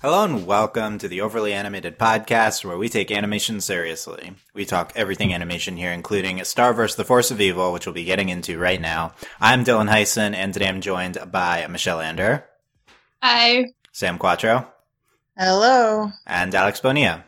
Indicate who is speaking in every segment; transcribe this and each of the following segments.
Speaker 1: Hello and welcome to the Overly Animated Podcast, where we take animation seriously. We talk everything animation here, including Star vs. the Force of Evil, which we'll be getting into right now. I'm Dylan Heisen, and today I'm joined by Michelle Ander.
Speaker 2: Hi.
Speaker 1: Sam Quattro.
Speaker 3: Hello.
Speaker 1: And Alex Bonilla.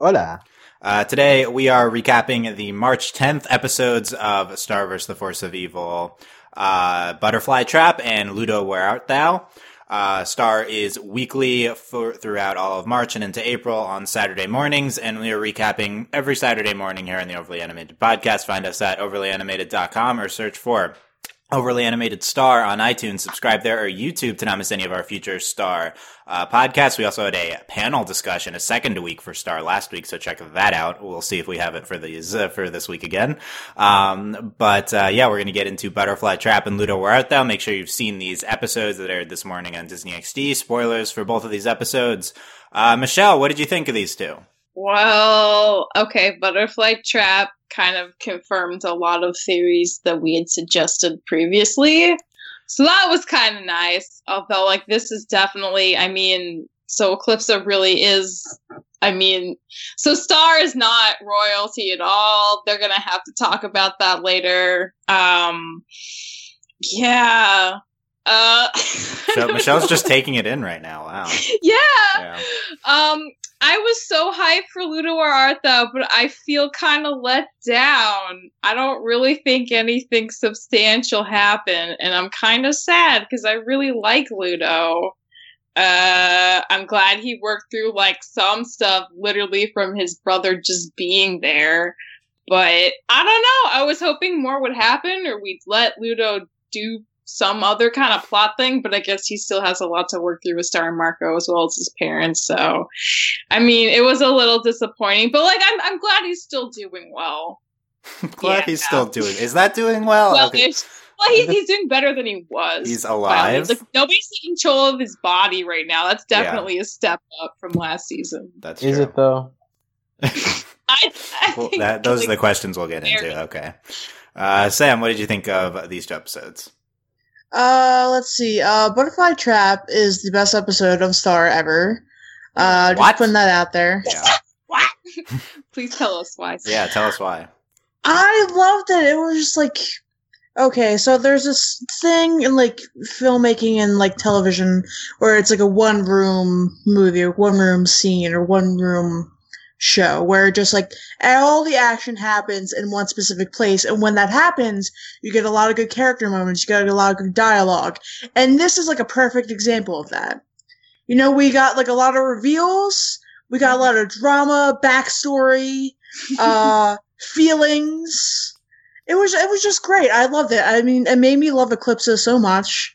Speaker 4: Hola.
Speaker 1: Uh, today we are recapping the March 10th episodes of Star vs. the Force of Evil, uh, Butterfly Trap and Ludo Where Art Thou. Uh, Star is weekly for, throughout all of March and into April on Saturday mornings, and we are recapping every Saturday morning here on the Overly Animated Podcast. Find us at overlyanimated.com or search for Overly Animated Star on iTunes. Subscribe there or YouTube to not miss any of our future Star uh, podcasts. We also had a panel discussion, a second week for Star last week, so check that out. We'll see if we have it for these uh, for this week again. Um, but uh, yeah, we're going to get into Butterfly Trap and Ludo Thou. Make sure you've seen these episodes that aired this morning on Disney XD. Spoilers for both of these episodes. Uh, Michelle, what did you think of these two?
Speaker 2: Well, okay, Butterfly Trap kind of confirmed a lot of theories that we had suggested previously. So that was kind of nice. Although, like, this is definitely, I mean, so Eclipsa really is, I mean, so Star is not royalty at all. They're going to have to talk about that later. Um, yeah. Uh,
Speaker 1: so Michelle's just taking it in right now. Wow.
Speaker 2: Yeah. yeah. Um, I was so hyped for Ludo Where Art Thou, but I feel kind of let down. I don't really think anything substantial happened, and I'm kind of sad because I really like Ludo. Uh, I'm glad he worked through like some stuff literally from his brother just being there. But I don't know. I was hoping more would happen, or we'd let Ludo do some other kind of plot thing, but I guess he still has a lot to work through with Star and Marco as well as his parents. So, I mean, it was a little disappointing, but like, I'm I'm glad he's still doing well.
Speaker 1: glad yeah, he's still doing. Is that doing well?
Speaker 2: Well, okay. well he's, he's doing better than he was.
Speaker 1: He's alive.
Speaker 2: Like, nobody's taking control of his body right now. That's definitely yeah. a step up from last season.
Speaker 1: That's
Speaker 4: is
Speaker 1: true.
Speaker 4: it though?
Speaker 2: I, I
Speaker 1: well, that, those like, are the questions we'll get into. Okay, uh, Sam, what did you think of these two episodes?
Speaker 3: Uh, let's see. Uh, Butterfly Trap is the best episode of Star ever. Uh, just putting that out there.
Speaker 1: Yeah.
Speaker 2: what? Please tell us why.
Speaker 1: Yeah, tell us why.
Speaker 3: I loved it. It was just like, okay, so there's this thing in like filmmaking and like television where it's like a one room movie or one room scene or one room show where just like all the action happens in one specific place. And when that happens you get a lot of good character moments. You get a lot of good dialogue. And this is like a perfect example of that. You know we got like a lot of reveals. We got a lot of drama backstory uh feelings. It was it was just great. I loved it. I mean it made me love eclipsa so much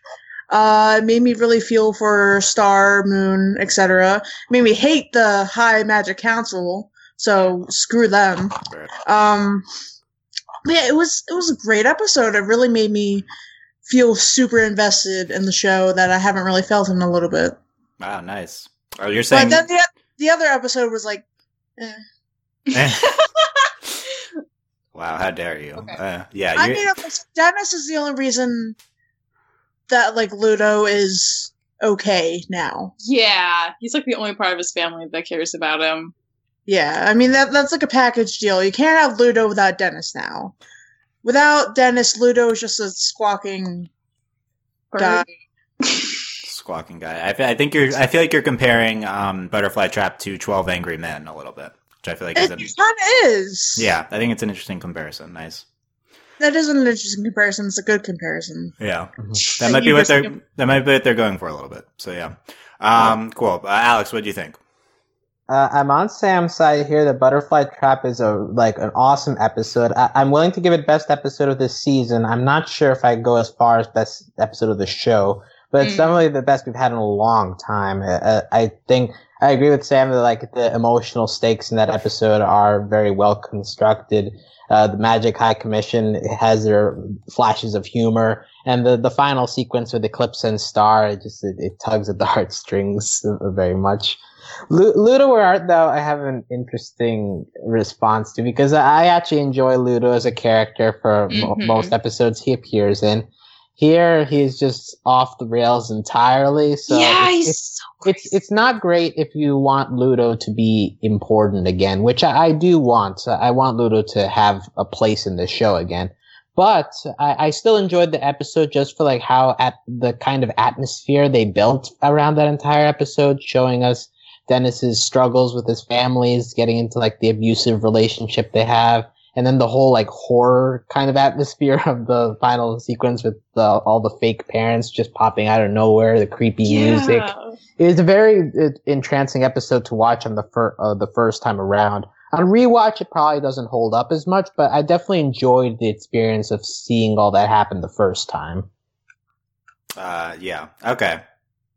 Speaker 3: uh, it made me really feel for Star, Moon, etc. Made me hate the High Magic Council, so screw them. Um, yeah, it was it was a great episode. It really made me feel super invested in the show that I haven't really felt in a little bit.
Speaker 1: Wow, nice. Oh, you're saying.
Speaker 3: But then the, the other episode was like, eh.
Speaker 1: wow, how dare you?
Speaker 3: Okay.
Speaker 1: Uh, yeah,
Speaker 3: I mean, Dennis is the only reason that like Ludo is okay now.
Speaker 2: Yeah, he's like the only part of his family that cares about him.
Speaker 3: Yeah, I mean that that's like a package deal. You can't have Ludo without Dennis now. Without Dennis, Ludo is just a squawking guy.
Speaker 1: squawking guy. I, I think you're. I feel like you're comparing um, Butterfly Trap to Twelve Angry Men a little bit, which I feel like
Speaker 3: it kind of is.
Speaker 1: Yeah, I think it's an interesting comparison. Nice
Speaker 3: that is an interesting comparison. It's a good comparison.
Speaker 1: Yeah, mm-hmm. that might be what they're that might be what they're going for a little bit. So yeah, um, cool. Uh, Alex, what do you think?
Speaker 4: Uh, I'm on Sam's side here. The Butterfly Trap is a like an awesome episode. I, am willing to give it best episode of this season. I'm not sure if I go as far as best episode of the show, but it's mm. definitely the best we've had in a long time. Uh, I think I agree with Sam that like the emotional stakes in that episode are very well constructed. Uh, the Magic High Commission has their flashes of humor, and the, the final sequence with Eclipsa and Star, it just it, it tugs at the heartstrings very much. Ludo Where Art Thou, I have an interesting response to because I actually enjoy Ludo as a character for mm-hmm. most episodes he appears in. Here, he's just off the rails entirely. So
Speaker 2: yeah,
Speaker 4: it's,
Speaker 2: he's
Speaker 4: it's,
Speaker 2: so
Speaker 4: it's it's not great if you want Ludo to be important again, which I, I do want. I want Ludo to have a place in the show again. But I, I still enjoyed the episode just for like how at the kind of atmosphere they built around that entire episode, showing us Dennis's struggles with his families, getting into like the abusive relationship they have, and then the whole like horror kind of atmosphere of the final sequence with the, all the fake parents just popping out of nowhere, the creepy music. It was a very uh, entrancing episode to watch on the fir- uh, the first time around. On rewatch, it probably doesn't hold up as much, but I definitely enjoyed the experience of seeing all that happen the first time.
Speaker 1: Uh, yeah. Okay.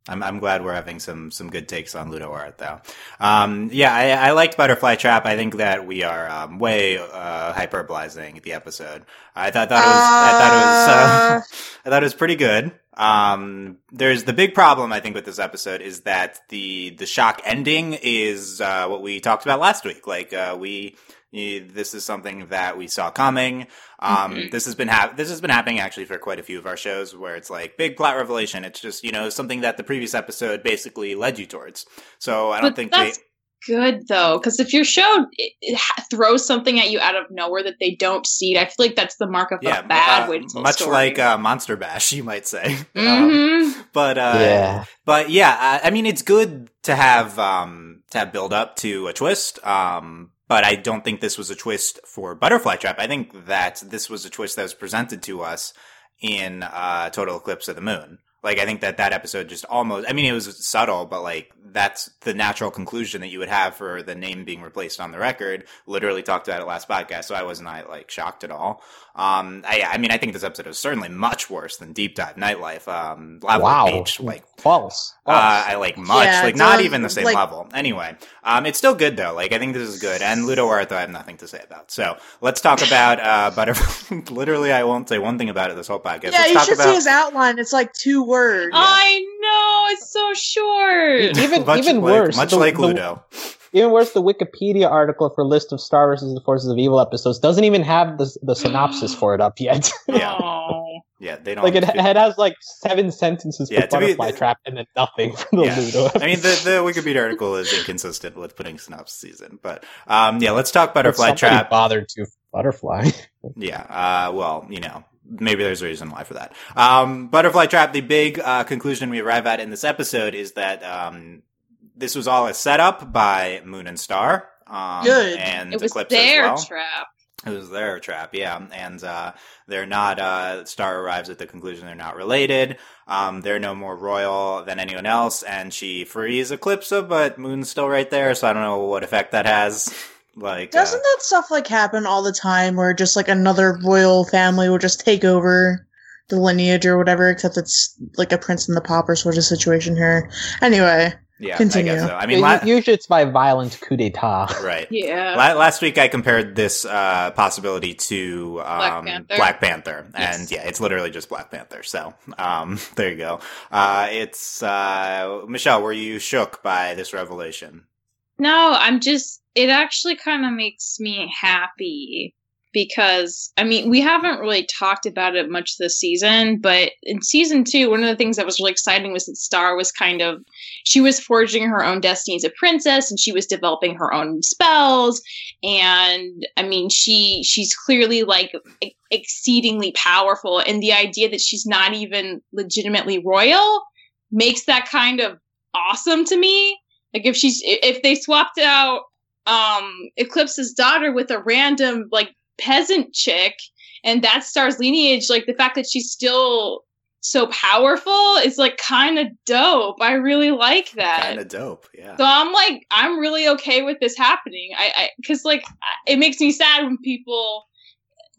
Speaker 1: I'm, I'm glad we're having some some good takes on Ludo Art Thou. Um, yeah, I, I liked Butterfly Trap. I think that we are um, way uh, hyperbolizing the episode. I thought, thought it was I thought it was uh, I thought it was pretty good. Um, there's the big problem I think with this episode is that the the shock ending is uh, what we talked about last week. Like uh, we this is something that we saw coming. Um,
Speaker 2: Mhm.
Speaker 1: this has been hap- this has been happening actually for quite a few of our shows where it's like big plot revelation. It's just you know something that the previous episode basically led you towards. So I don't
Speaker 2: But
Speaker 1: think
Speaker 2: that's
Speaker 1: they.
Speaker 2: good though, because if your show it, it throws something at you out of nowhere that they don't see, I feel like that's the mark of
Speaker 1: Yeah,
Speaker 2: a bad
Speaker 1: uh,
Speaker 2: way to tell a
Speaker 1: much
Speaker 2: story.
Speaker 1: like uh, Monster Bash, you might say. Um,
Speaker 2: Mhm.
Speaker 1: but uh,
Speaker 4: yeah.
Speaker 1: But yeah, I, I mean, it's good to have um, to have build up to a twist. Um, but I don't think this was a twist for Butterfly Trap. I think that this was a twist that was presented to us in uh, Total Eclipse of the Moon. Like, I think that that episode just almost, I mean, it was subtle, but like, that's the natural conclusion that you would have for the name being replaced on the record. Literally talked about it last podcast, so I wasn't like shocked at all. Um, I, I mean, I think this episode was certainly much worse than Deep Dive Nightlife. Um, Lava
Speaker 4: Wow.
Speaker 1: Beach, like,
Speaker 4: False.
Speaker 1: uh, I like much,
Speaker 3: Yeah,
Speaker 1: like not
Speaker 3: all-
Speaker 1: even the same
Speaker 3: like-
Speaker 1: level. Anyway, um, it's still good though. Like I think this is good. And Ludo Artha, I have nothing to say about. So let's talk about uh, Butterfly. Literally, I won't say one thing about it this whole podcast.
Speaker 3: yeah,
Speaker 1: let's
Speaker 3: you
Speaker 1: talk
Speaker 3: should
Speaker 1: about
Speaker 3: see his outline. It's like two words.
Speaker 2: I know it's.
Speaker 4: Even-
Speaker 1: much
Speaker 4: even
Speaker 1: like,
Speaker 4: worse,
Speaker 1: much
Speaker 4: the-
Speaker 1: like
Speaker 4: the-
Speaker 1: Ludo.
Speaker 4: Even worse, the Wikipedia article for list of Star versus the Forces of Evil episodes doesn't even have the, the synopsis for it up yet.
Speaker 1: Yeah. Yeah, they don't
Speaker 4: like it, it has like seven sentences
Speaker 1: Yeah,
Speaker 4: for
Speaker 1: to be-
Speaker 4: Butterfly Trap and then nothing for the
Speaker 1: Yeah.
Speaker 4: Ludo.
Speaker 1: I mean, the, the Wikipedia article is inconsistent with putting synopsis in, but um, yeah, let's talk Butterfly Trap.
Speaker 4: bothered to Butterfly.
Speaker 1: Yeah. Uh, well, you know, maybe there's a reason why for that. Um, Butterfly Trap, the big uh, conclusion we arrive at in this episode is that um, this was all a setup by Moon and Star. Um,
Speaker 3: Good.
Speaker 1: And
Speaker 2: It was
Speaker 1: Eclipsa
Speaker 2: their
Speaker 1: well.
Speaker 2: trap.
Speaker 1: It was their trap, yeah. And uh, they're not. Uh, Star arrives at the conclusion they're not related. Um, they're no more royal than anyone else, and she frees Eclipsa, but Moon's still right there. So I don't know what effect that has. Like, uh,
Speaker 3: Doesn't that stuff like happen all the time where just like another royal family will just take over the lineage or whatever, except it's like a prince and the pauper sort of situation here. Anyway,
Speaker 1: yeah,
Speaker 3: continue.
Speaker 1: I guess so. I mean, la-
Speaker 4: usually it's by violent coup d'état.
Speaker 1: right.
Speaker 2: Yeah.
Speaker 1: La- last week I compared this uh, possibility to
Speaker 2: Black
Speaker 1: um,
Speaker 2: Panther?
Speaker 1: Black Panther, and yeah, it's literally just Black Panther. So um, there you go. Uh, it's uh, Michelle. Were you shook by this revelation?
Speaker 2: No, I'm just, it actually kind of makes me happy because, I mean, we haven't really talked about it much this season, but in season two, one of the things that was really exciting was that Star was kind of, she was forging her own destiny as a princess and she was developing her own spells. And I mean, she, she's clearly like exceedingly powerful. And the idea that she's not even legitimately royal makes that kind of awesome to me. Like if she's if they swapped out um Eclipsa's daughter with a random like peasant chick and that star's lineage, like the fact that she's still so powerful is like kind of dope. I really like that.
Speaker 1: Kind of dope. Yeah.
Speaker 2: So I'm like, I'm really okay with this happening. I, I, because like, it makes me sad when people,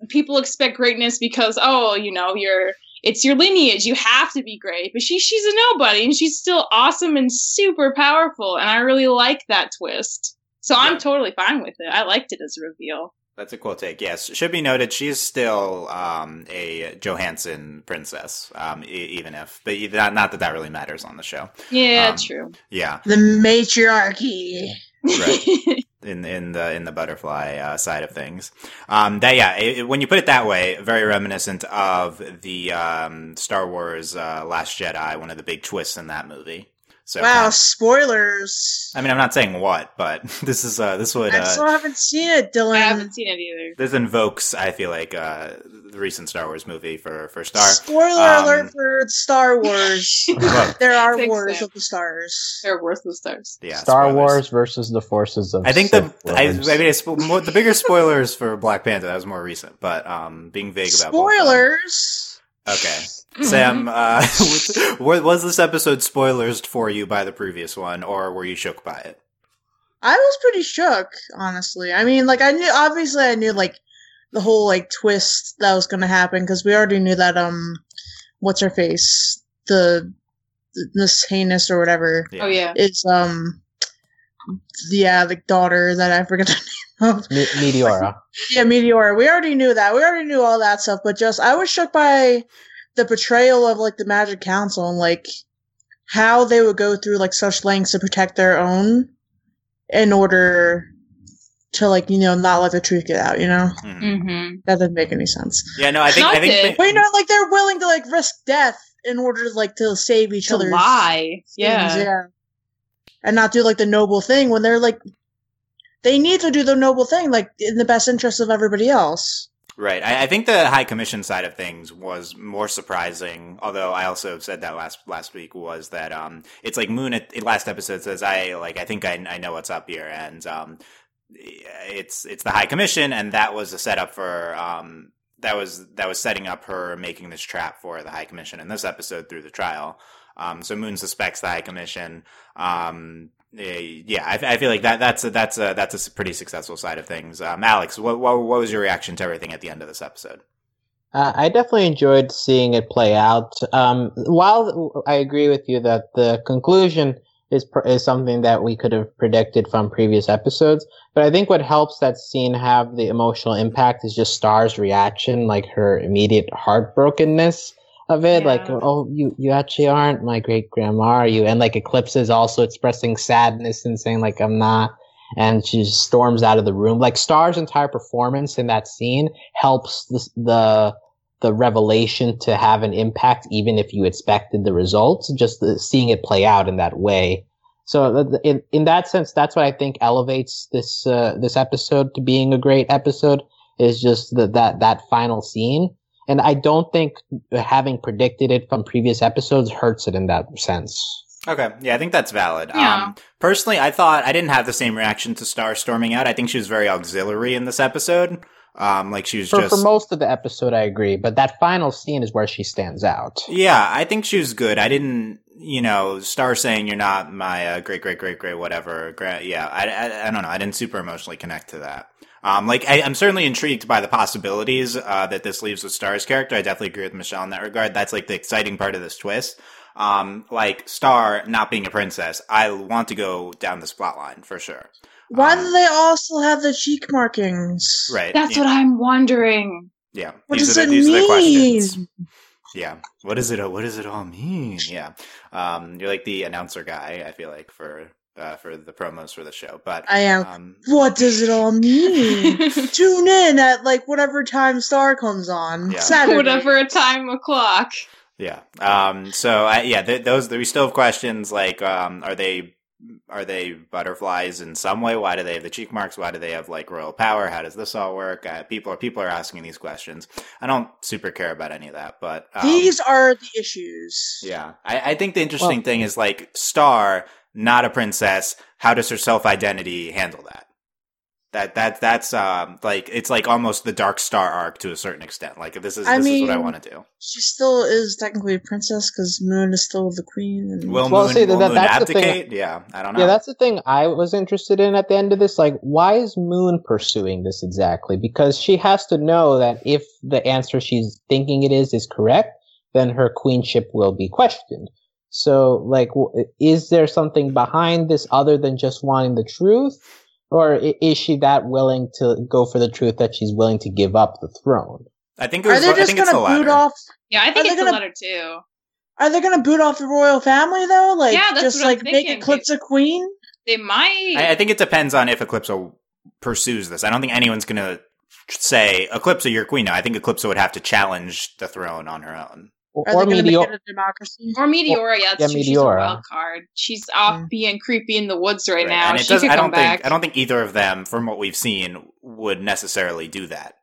Speaker 2: people expect greatness because, oh, you know, you're, it's your lineage. You have to be great. But she, she's a nobody, and she's still awesome and super powerful. And I really like that twist. So I'm totally fine with it. I liked it as a reveal.
Speaker 1: That's a cool take. Yes, should be noted. She is still um, a Johansen princess, um, e- even if, but not, not that that really matters on the show.
Speaker 2: Yeah,
Speaker 1: Um,
Speaker 2: true.
Speaker 1: Yeah,
Speaker 3: the matriarchy.
Speaker 1: Right. in in the in the butterfly uh, side of things. Um, that yeah, it, when you put it that way, very reminiscent of the um, Star Wars uh, Last Jedi, one of the big twists in that movie. So
Speaker 3: wow,
Speaker 1: kind
Speaker 3: spoilers.
Speaker 1: I mean, I'm not saying what, but this is uh, this would
Speaker 3: I
Speaker 1: uh,
Speaker 3: still haven't seen it, Dylan.
Speaker 2: I haven't seen it either.
Speaker 1: this invokes, I feel like, uh, the recent Star Wars movie for for Star.
Speaker 3: Spoiler
Speaker 1: Um,
Speaker 3: alert for Star Wars. There are
Speaker 2: Thanks,
Speaker 3: wars
Speaker 2: Sam.
Speaker 3: of the stars.
Speaker 2: They're worth the stars.
Speaker 1: yeah,
Speaker 4: Star
Speaker 1: spoilers.
Speaker 4: Wars versus the forces of.
Speaker 1: I think the I, I mean it's more, the bigger spoilers for Black Panther that was more recent, but um, being vague about both of.
Speaker 3: Spoilers.
Speaker 1: Okay,
Speaker 2: Mm-hmm.
Speaker 1: Sam, uh, was, was this episode spoilers for you by the previous one, or were you shook by it?
Speaker 3: I was pretty shook, honestly. I mean, like I knew obviously I knew like the whole like twist that was going to happen because we already knew that um what's her face? The Miss Heinous or whatever
Speaker 1: Yeah.
Speaker 2: Oh yeah.
Speaker 3: is um yeah, the daughter that I forget the name of.
Speaker 4: Me- Meteora.
Speaker 3: Yeah, Meteora. We already knew that. We already knew all that stuff, but just I was shook by the betrayal of like the Magic Council and like how they would go through like such lengths to protect their own in order to like, you know, not let the truth get out, you know?
Speaker 1: Mhm.
Speaker 2: Mm-hmm.
Speaker 3: That doesn't make any sense.
Speaker 1: Yeah, no, I think I
Speaker 2: Not
Speaker 1: think
Speaker 2: it.
Speaker 3: But you know, like they're willing to like risk death in order to like to save each
Speaker 2: To
Speaker 3: other's
Speaker 2: lie.
Speaker 3: things,
Speaker 2: Yeah.
Speaker 3: yeah. And not do like the noble thing when they're like they need to do the noble thing, like in the best interest of everybody else.
Speaker 1: Right. I, I think the High Commission side of things was more surprising. Although I also said that last last week was that um, it's like Moon at in last episode says I like I think I, I know what's up here, and um, it's it's the High Commission, and that was a setup for um that was that was setting up her making this trap for the High Commission in this episode through the trial. Um, so Moon suspects the High Commission. Um, yeah, I, I feel like that that's a, that's a that's a pretty successful side of things. Um, Alex, what, what what was your reaction to everything at the end of this episode?
Speaker 4: Uh, I definitely enjoyed seeing it play out. Um, while I agree with you that the conclusion is pr- is something that we could have predicted from previous episodes, but I think what helps that scene have the emotional impact is just Star's reaction, like her immediate heartbrokenness of it. Like, oh, you you actually aren't my great grandma, are you? And like Eclipsa is also expressing sadness and saying like I'm not. And she just storms out of the room. Like Star's entire performance in that scene helps the the, the revelation to have an impact, even if you expected the results. Just the, seeing it play out in that way. So in in that sense, that's what I think elevates this uh, this episode to being a great episode. Is just the, that that final scene. And I don't think having predicted it from previous episodes hurts it in that sense.
Speaker 1: Okay, yeah, I think that's valid.
Speaker 2: Yeah.
Speaker 1: Um, personally, I thought I didn't have the same reaction to Star storming out. I think she was very auxiliary in this episode. Um, like she was
Speaker 4: For,
Speaker 1: just
Speaker 4: for most of the episode, I agree, but that final scene is where she stands out.
Speaker 1: Yeah, I think she was good. I didn't, you know, Star saying you're not my uh, great, great, great, great, whatever. Gra- yeah, I, I, I don't know. I didn't super emotionally connect to that. Um, like I, I'm certainly intrigued by the possibilities uh, that this leaves with Star's character. I definitely agree with Michelle in that regard. That's like the exciting part of this twist. Um, like Star not being a princess, I want to go down this plot line for sure.
Speaker 3: Why
Speaker 1: Um,
Speaker 3: do they all still have the cheek markings?
Speaker 1: Right.
Speaker 2: That's
Speaker 1: yeah,
Speaker 2: what I'm wondering.
Speaker 1: Yeah.
Speaker 3: What
Speaker 1: these
Speaker 3: does
Speaker 1: are
Speaker 3: it
Speaker 1: the, these are the
Speaker 3: mean?
Speaker 1: questions. Yeah. What does it? What does it all mean? Yeah. Um, you're like the announcer guy. I feel like for uh, for the promos for the show, but
Speaker 3: I am.
Speaker 1: um,
Speaker 3: What does it all mean? Tune in at like whatever time Star comes on.
Speaker 1: Yeah.
Speaker 3: Saturday.
Speaker 2: Whatever time o'clock.
Speaker 1: yeah. Um, so I, yeah, th- those we still have questions like, um, are they are they butterflies in some way? Why do they have the cheek marks? Why do they have like royal power? How does this all work? Uh, people are people are asking these questions. I don't super care about any of that, but um,
Speaker 3: These are the issues.
Speaker 1: Yeah, I, I think the interesting thing is like Star, not a princess. How does her self identity handle that? That that that's um like it's like almost the Dark Star arc to a certain extent. Like this is
Speaker 3: I
Speaker 1: this is what I want to do.
Speaker 3: She still is technically a princess because Moon is still the queen. And
Speaker 1: Will
Speaker 4: Well,
Speaker 1: Moon,
Speaker 4: see,
Speaker 1: will
Speaker 4: that-
Speaker 1: Moon
Speaker 4: that's the thing.
Speaker 1: abdicate? Yeah, I don't know.
Speaker 4: Yeah, that's the thing I was interested in at the end of this. Like, why is Moon pursuing this exactly? Because she has to know that if the answer she's thinking it is is correct, then her queenship will be questioned. So, like, is there something behind this other than just wanting the truth? Or is she that willing to go for the truth that she's willing to give up the throne?
Speaker 1: I think it
Speaker 3: are they
Speaker 1: I
Speaker 3: just
Speaker 1: think it's the
Speaker 3: gonna boot off?
Speaker 2: Yeah, I think
Speaker 3: they
Speaker 2: it's the
Speaker 3: gonna-
Speaker 2: letter too.
Speaker 3: Are they gonna boot off the royal family though? Like
Speaker 2: Yeah, that's
Speaker 3: just
Speaker 2: what I'm
Speaker 3: like make
Speaker 2: thinking.
Speaker 3: Eclipsa a queen?
Speaker 2: They might.
Speaker 1: I, I think it depends on if Eclipsa pursues this. I don't think anyone's going to say Eclipsa, you're queen now. I think Eclipsa would have to challenge the throne on her own.
Speaker 3: Are
Speaker 4: or
Speaker 3: they going
Speaker 4: Meteor.
Speaker 3: make it a democracy?
Speaker 2: or Meteora, yeah, that's
Speaker 4: yeah,
Speaker 2: true. She's a wild card. She's off
Speaker 3: Yeah.
Speaker 2: being creepy in the woods right, now.
Speaker 1: And it
Speaker 2: she
Speaker 1: does,
Speaker 2: could
Speaker 1: I
Speaker 2: come
Speaker 1: don't
Speaker 2: back.
Speaker 1: think I don't think either of them, from what we've seen, would necessarily do that.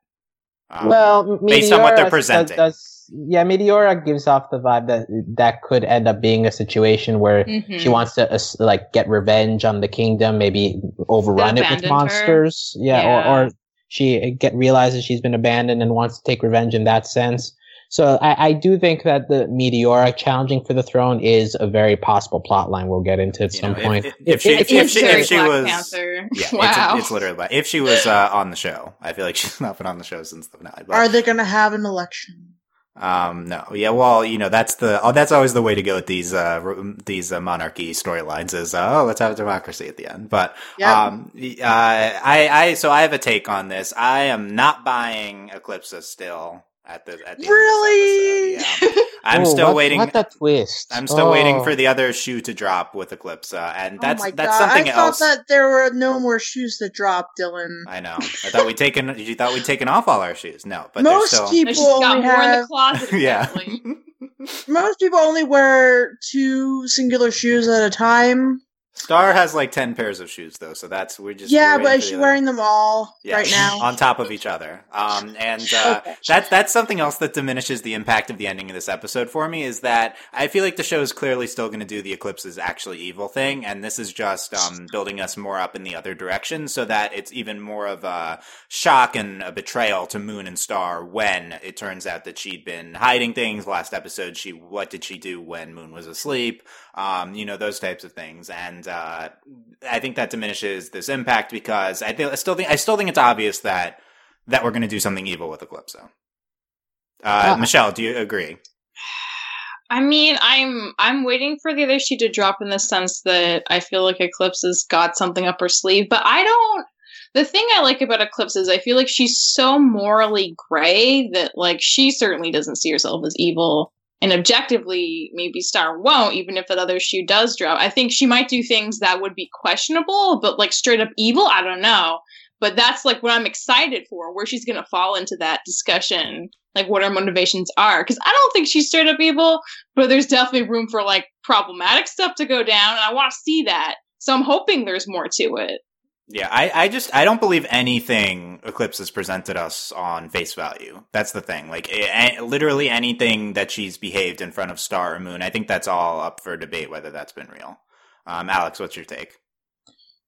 Speaker 1: Um,
Speaker 4: well,
Speaker 1: based on what they're presenting.
Speaker 4: Does, yeah, Meteora gives off the vibe that that could end up being a situation where
Speaker 2: Mhm.
Speaker 4: she wants to uh, like get revenge on the kingdom, maybe overrun it with monsters. Yeah,
Speaker 2: Yeah.
Speaker 4: Or, or she get realizes she's been abandoned and wants to take revenge in that sense. So I, I do think that the Meteora challenging for the throne is a very possible plot line we'll get into at
Speaker 1: You
Speaker 4: some
Speaker 1: know, if-
Speaker 4: point.
Speaker 1: if- if she- if- if she- if she was-
Speaker 2: Panther.
Speaker 1: yeah,
Speaker 2: wow.
Speaker 1: it's, it's literally. But if she was uh, on the show, I feel like she's not been on the show since the finale. But,
Speaker 3: Are they going to have an election?
Speaker 1: Um, no, yeah, well, you know, that's the oh, that's always the way to go with these uh these uh, monarchy storylines is uh, oh, let's have a democracy at the end. But
Speaker 3: Yeah.
Speaker 1: um, uh, I I so I have a take on this. I am not buying Eclipsa still at the at the end of this
Speaker 3: Really?
Speaker 1: episode. Yeah. I'm
Speaker 4: Oh,
Speaker 1: still
Speaker 4: what-
Speaker 1: waiting.
Speaker 4: What a twist!
Speaker 1: I'm still waiting
Speaker 4: Oh.
Speaker 1: for the other shoe to drop with Eclipsa, uh, and that's
Speaker 3: oh
Speaker 1: that's
Speaker 3: God.
Speaker 1: something
Speaker 3: I
Speaker 1: else.
Speaker 3: thought that there were no more shoes to drop, Dylan.
Speaker 1: I know. I thought we'd taken. You thought we'd taken off all our shoes. No, but
Speaker 3: Most
Speaker 1: still.
Speaker 3: people
Speaker 2: got
Speaker 3: only
Speaker 2: more in the
Speaker 3: have
Speaker 2: closet.
Speaker 1: yeah.
Speaker 3: most people only wear two singular shoes at a time.
Speaker 1: Star has like ten pairs of shoes though, so that's we're just
Speaker 3: yeah,
Speaker 1: we're
Speaker 3: but is she
Speaker 1: the-
Speaker 3: wearing them all
Speaker 1: Yeah,
Speaker 3: right now?
Speaker 1: on top of each other. Um, and uh,
Speaker 3: Okay.
Speaker 1: that's that's something else that diminishes the impact of the ending of this episode for me is that I feel like the show is clearly still going to do the Eclipsa is actually evil thing, and this is just um, building us more up in the other direction, so that it's even more of a shock and a betrayal to Moon and Star when it turns out that she'd been hiding things. Last episode, she what did she do when Moon was asleep? Um, you know those types of things, and uh, I think that diminishes this impact because I, th- I still think I still think it's obvious that that we're going to do something evil with Eclipsa. Uh,
Speaker 4: Uh,
Speaker 1: Michelle, do you agree?
Speaker 2: I mean, I'm I'm waiting for the other shoe to drop in the sense that I feel like Eclipsa has got something up her sleeve, but I don't. The thing I like about Eclipsa is I feel like she's so morally gray that like she certainly doesn't see herself as evil, and objectively, maybe Star won't, even if that other shoe does drop. I think she might do things that would be questionable, but like straight up evil, I don't know. But that's like what I'm excited for, where she's gonna fall into that discussion, like what her motivations are. Because I don't think she's straight up evil, but there's definitely room for like problematic stuff to go down, and I want to see that. So I'm hoping there's more to it.
Speaker 1: Yeah, I, I just I don't believe anything Eclipsa has presented us on face value. That's the thing. Like a, a- literally anything that she's behaved in front of Star or Moon, I think that's all up for debate whether that's been real. Um, Alex, what's your take?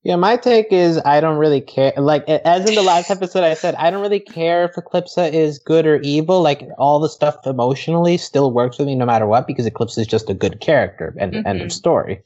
Speaker 4: Yeah, my take is I don't really care. Like as in the last episode, I said I don't really care if Eclipsa is good or evil. Like all the stuff emotionally still works with me no matter what because Eclipsa is just a good character and end
Speaker 2: Mhm.
Speaker 4: of story.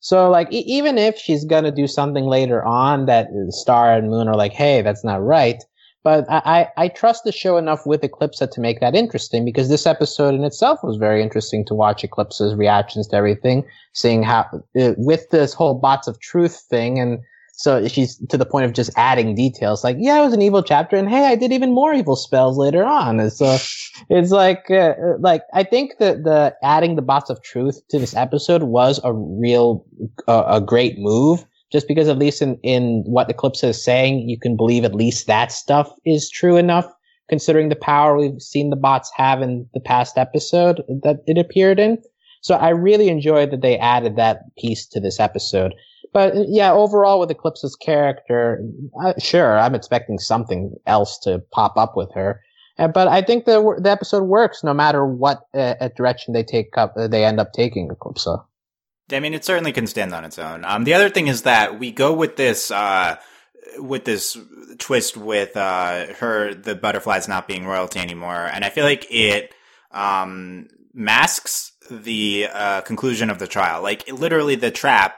Speaker 4: So like e- even if she's gonna do something later on that Star and Moon are like, hey, that's not right. But I, I, I trust the show enough with Eclipsa to make that interesting because this episode in itself was very interesting to watch Eclipsa's reactions to everything seeing how uh, with this whole box of truth thing and so she's to the point of just adding details like yeah it was an evil chapter and hey i did even more evil spells later on and so it's like uh, like i think that the adding the box of truth to this episode was a real uh, a great move just because at least in in what Eclipsa is saying you can believe at least that stuff is true enough considering the power we've seen the bots have in the past episode that it appeared in so I really enjoyed that they added that piece to this episode. But uh, yeah, overall with Eclipsa's character, uh, sure, I'm expecting something else to pop up with her. Uh, but I think the the episode works no matter what uh, direction they take up. Uh, they end up taking Eclipse.
Speaker 1: I mean, it certainly can stand on its own. Um, the other thing is that we go with this, uh, with this twist with, uh, her, the butterflies not being royalty anymore. And I feel like it, um, masks the, uh, conclusion of the trial. Like, literally the trap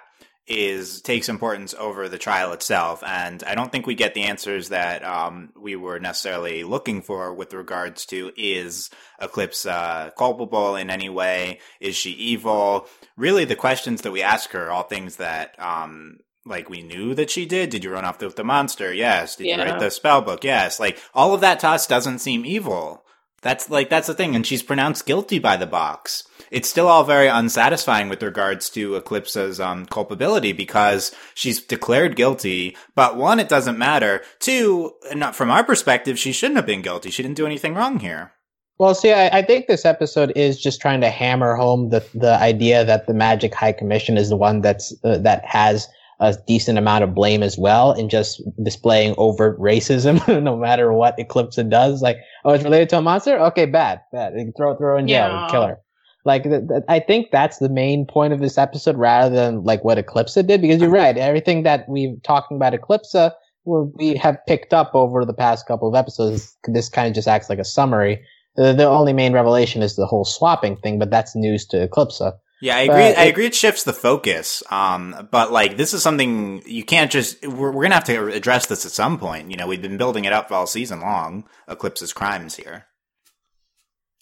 Speaker 1: is, takes importance over the trial itself. And I don't think we get the answers that, um, we were necessarily looking for with regards to is Eclipsa, uh, culpable in any way? Is she evil? really the questions that we ask her are all things that um like we knew that she did did you run off with the monster yes did you write the spell book yes like all of that to us doesn't seem evil That's like that's the thing, and she's pronounced guilty by the box. It's still all very unsatisfying with regards to Eclipsa's um, culpability because she's declared guilty. But one, it doesn't matter. Two, not from our perspective, she shouldn't have been guilty. She didn't do anything wrong here.
Speaker 4: Well, see, I, I, think this episode is just trying to hammer home the the idea that the Magic High Commission is the one that's uh, that has a decent amount of blame as well in just displaying overt racism no matter what Eclipsa does. Like, oh, it's related to a monster? Okay, bad, bad. Throw, it, throw in jail, yeah. kill her. Like, th- th- I think that's the main point of this episode rather than like what Eclipsa did, because you're right. Everything that we've talking about Eclipsa, uh, well, we have picked up over the past couple of episodes. This kind of just acts like a summary. The, the only main revelation is the whole swapping thing, but that's news to Eclipsa.
Speaker 1: Yeah, I agree. I agree. It shifts the focus. Um, but like this is something you can't just. We're, we're gonna have to address this at some point. You know, we've been building it up all season long. Eclipsa's crimes here.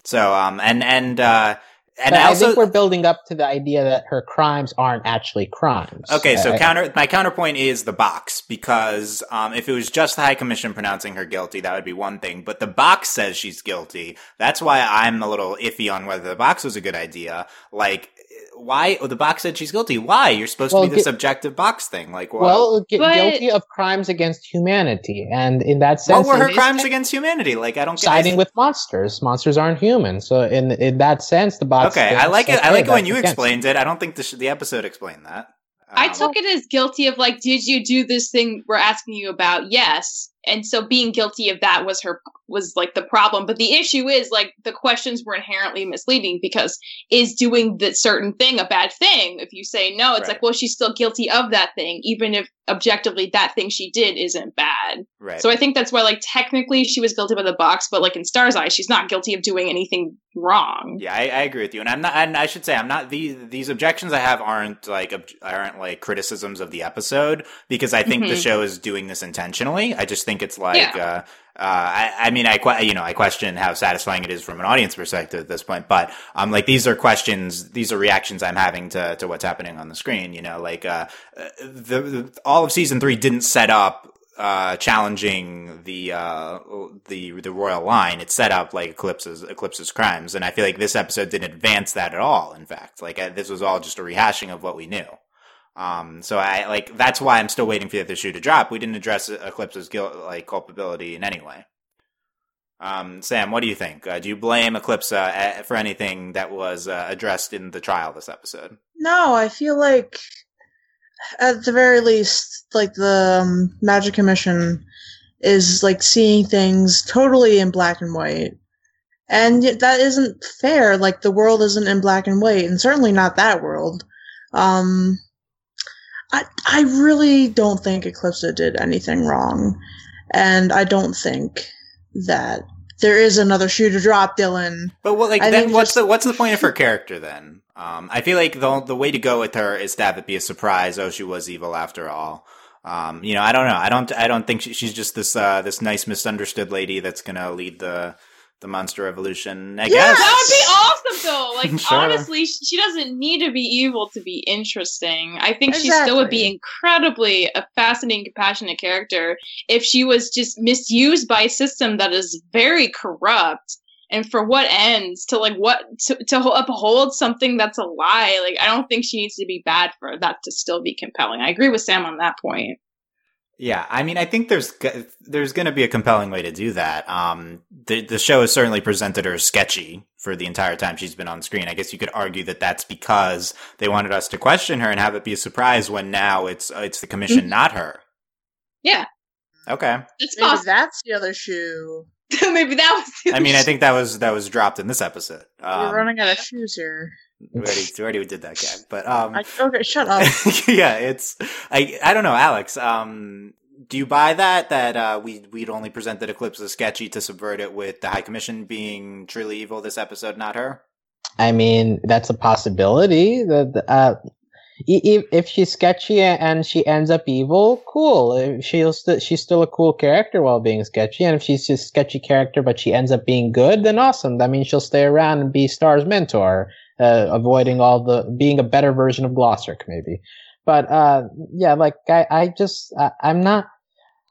Speaker 1: So, um, and and uh, and
Speaker 4: I, also, think we're building up to the idea that her crimes aren't actually crimes.
Speaker 1: Okay, so I, counter my counterpoint is the box because um, if it was just the High Commission pronouncing her guilty, that would be one thing. But the box says she's guilty. That's why I'm a little iffy on whether the box was a good idea. Like why? Oh, the box said she's guilty. Why? You're supposed well, to be this objective box thing. Like, why?
Speaker 4: well, gu- but, guilty of crimes against humanity, and in that sense,
Speaker 1: what were her crimes against humanity? Like, I don't
Speaker 4: siding with monsters. Monsters aren't human, so in in that sense, the box.
Speaker 1: Okay, I like it. I like it when you against. explained it. I don't think the sh- the episode explained that.
Speaker 2: Um, I took it as guilty of like, did you do this thing we're asking you about? Yes, and so being guilty of that was her was like the problem but the issue is like the questions were inherently misleading because is doing the certain thing a bad thing if you say no it's right. like well she's still guilty of that thing even if objectively that thing she did isn't bad. Right. So i think that's why like technically she was guilty by the box but like in star's eye she's not guilty of doing anything wrong.
Speaker 1: Yeah i, I agree with you. And i'm not and i should say i'm not these these objections i have aren't like ob- aren't like criticisms of the episode because i think mm-hmm. the show is doing this intentionally. I just think it's like, yeah. uh, uh, I, I, mean, I, you know, I question how satisfying it is from an audience perspective at this point, but, um, like these are questions, these are reactions I'm having to, to what's happening on the screen, you know, like, uh, the, the all of season three didn't set up, uh, challenging the, uh, the, the royal line. It set up like Eclipsa's, Eclipsa's crimes. And I feel like this episode didn't advance that at all. In fact, like, uh, this was all just a rehashing of what we knew. Um, so I like that's why I'm still waiting for the other shoe to drop. We didn't address Eclipsa's guilt, like culpability in any way. Um, Sam, what do you think? Uh, do you blame Eclipse uh, for anything that was uh, addressed in the trial this episode?
Speaker 3: No, I feel like at the very least, like the um, Magic Commission is like seeing things totally in black and white. And that isn't fair. Like the world isn't in black and white, and certainly not that world. Um, I I really don't think Eclipsa did anything wrong, and I don't think that there is another shoe to drop, Dylan.
Speaker 1: But what, like, then what's just... the what's the point of her character then? Um, I feel like the the way to go with her is to have it be a surprise. Oh, she was evil after all. Um, you know, I don't know. I don't. I don't think she, she's just this uh, this nice misunderstood lady that's gonna lead the the monster revolution. I yeah, guess
Speaker 2: that would be awesome though. Like sure. honestly, she doesn't need to be evil to be interesting. I think exactly. she still would be incredibly a fascinating, compassionate character if she was just misused by a system that is very corrupt. And for what ends? To like what to, to uphold something that's a lie? Like I don't think she needs to be bad for that to still be compelling. I agree with Sam on that point.
Speaker 1: Yeah, I mean, I think there's there's going to be a compelling way to do that. Um, the the show has certainly presented her as sketchy for the entire time she's been on screen. I guess you could argue that that's because they wanted us to question her and have it be a surprise when now it's it's the commission, mm-hmm. not her.
Speaker 2: Yeah.
Speaker 1: Okay.
Speaker 3: It's Maybe that's the other shoe.
Speaker 2: Maybe that was.
Speaker 1: I mean, I think that was that was dropped in this episode.
Speaker 3: Um, We're running out of shoes here.
Speaker 1: We already, we already did that gag, but um,
Speaker 3: I, okay, shut up.
Speaker 1: yeah, it's I I don't know, Alex. Um, do you buy that that uh, we we'd only presented Eclipsa as sketchy to subvert it with the High Commission being truly evil this episode, not her?
Speaker 4: I mean, that's a possibility. That uh, if she's sketchy and she ends up evil, cool. She'll st- she's still a cool character while being sketchy. And if she's just sketchy character but she ends up being good, then awesome. That means she'll stay around and be Star's mentor uh, avoiding all the being a better version of Glossaryck, maybe. But uh, yeah, like I, I just I, am not.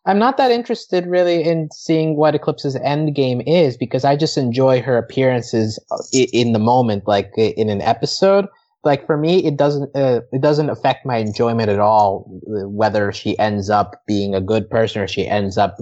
Speaker 4: I'm not that interested really in seeing what Eclipsa's end game is because I just enjoy her appearances uh, in the moment, like in an episode. Like for me, it doesn't uh, it doesn't affect my enjoyment at all whether she ends up being a good person or she ends up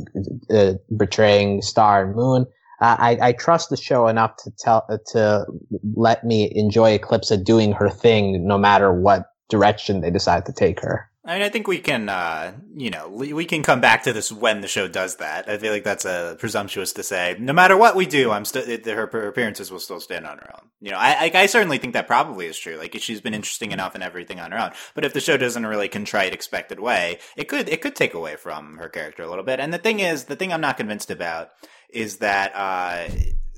Speaker 4: uh, betraying Star and Moon. I, I trust the show enough to tell to let me enjoy Eclipsa doing her thing, no matter what direction they decide to take her.
Speaker 1: I mean, I think we can, uh, you know, we can come back to this when the show does that. I feel like that's a presumptuous to say. No matter what we do, I'm still her, her appearances will still stand on her own. You know, I, I, I certainly think that probably is true. Like she's been interesting enough in everything on her own. But if the show doesn't really contrite expected way, it could it could take away from her character a little bit. And the thing is, the thing I'm not convinced about is that uh,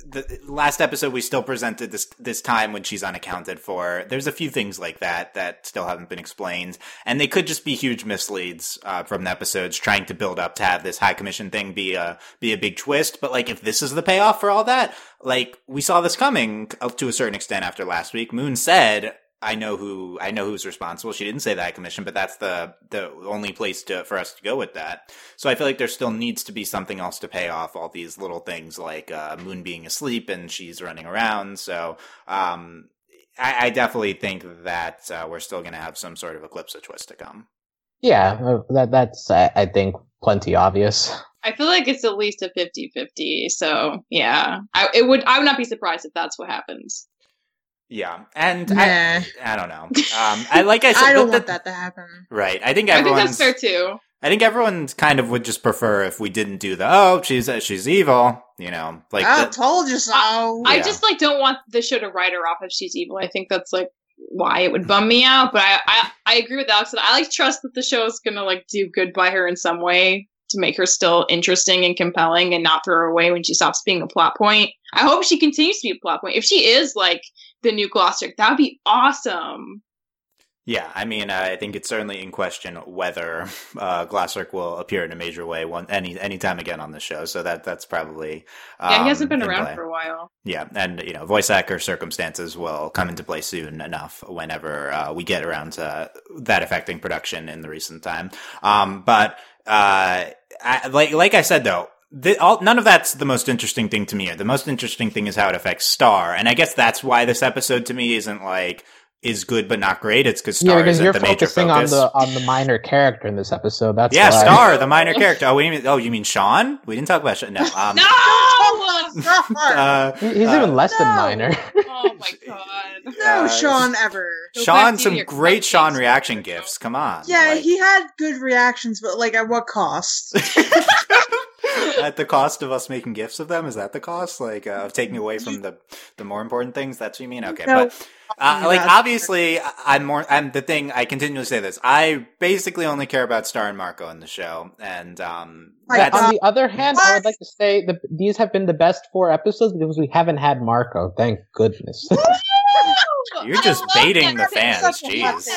Speaker 1: the last episode we still presented this this time when she's unaccounted for. There's a few things like that that still haven't been explained, and they could just be huge misleads uh, from the episodes, trying to build up to have this high commission thing be a be a big twist. But like, if this is the payoff for all that, like we saw this coming uh, to a certain extent after last week. Moon said I know who I know who's responsible. She didn't say that commission, but that's the the only place to for us to go with that. So I feel like there still needs to be something else to pay off all these little things like uh, Moon being asleep and she's running around. So um, I, I, definitely think that uh, we're still going to have some sort of eclipse of twist to come.
Speaker 4: Yeah, uh, that that's I think plenty obvious.
Speaker 2: I feel like it's at least a 50-50. So yeah, I it would I would not be surprised if that's what happens.
Speaker 1: Yeah, and nah. I, I don't know. Um, I like I said,
Speaker 3: I don't want that to happen.
Speaker 1: Right. I think everyone.
Speaker 2: I think that's fair too.
Speaker 1: I think everyone kind of would just prefer if we didn't do the oh she's uh, she's evil, you know, like
Speaker 3: I the, told you so. I,
Speaker 2: I just like don't want the show to write her off if she's evil. I think that's like why it would bum me out. But I I, I agree with Alex that I like trust that the show is gonna like do good by her in some way to make her still interesting and compelling and not throw her away when she stops being a plot point. I hope she continues to be a plot point. If she is like the new Glossaryck. That would be awesome.
Speaker 1: Yeah, I mean, I think it's certainly in question whether uh, Glossaryck will appear in a major way one any anytime again on the show. So that that's probably
Speaker 2: um, yeah. He hasn't um, been around play. for a while.
Speaker 1: Yeah, and you know, voice actor circumstances will come into play soon enough whenever uh, we get around to that affecting production in the recent time. Um, but uh, I, like like I said though, the, all, none of that's the most interesting thing to me. The most interesting thing is how it affects Star, and I guess that's why this episode to me isn't like is good but not great. It's because Star yeah, isn't the major focus.
Speaker 4: on the on the minor character in this episode. That's
Speaker 1: yeah, why. Star, the minor character. Oh, wait, oh, you mean Sean? We didn't talk about Sean. No, um,
Speaker 2: no,
Speaker 4: uh, he's uh, even less no. than minor.
Speaker 2: oh my god,
Speaker 3: no, uh, Sean ever.
Speaker 1: Sean, some great Sean reaction gifts. Come on.
Speaker 3: Yeah, like, he had good reactions, but like at what cost?
Speaker 1: At the cost of us making gifts of them? Is that the cost? Like uh, of taking away from the the more important things? That's what you mean? Okay, no. but uh, like obviously, I'm more. I'm the thing. I continually say this. I basically only care about Star and Marco in the show, and um.
Speaker 4: on the other hand, what? I would like to say that these have been the best four episodes because we haven't had Marco. Thank goodness.
Speaker 1: You're just baiting the fans. Jeez.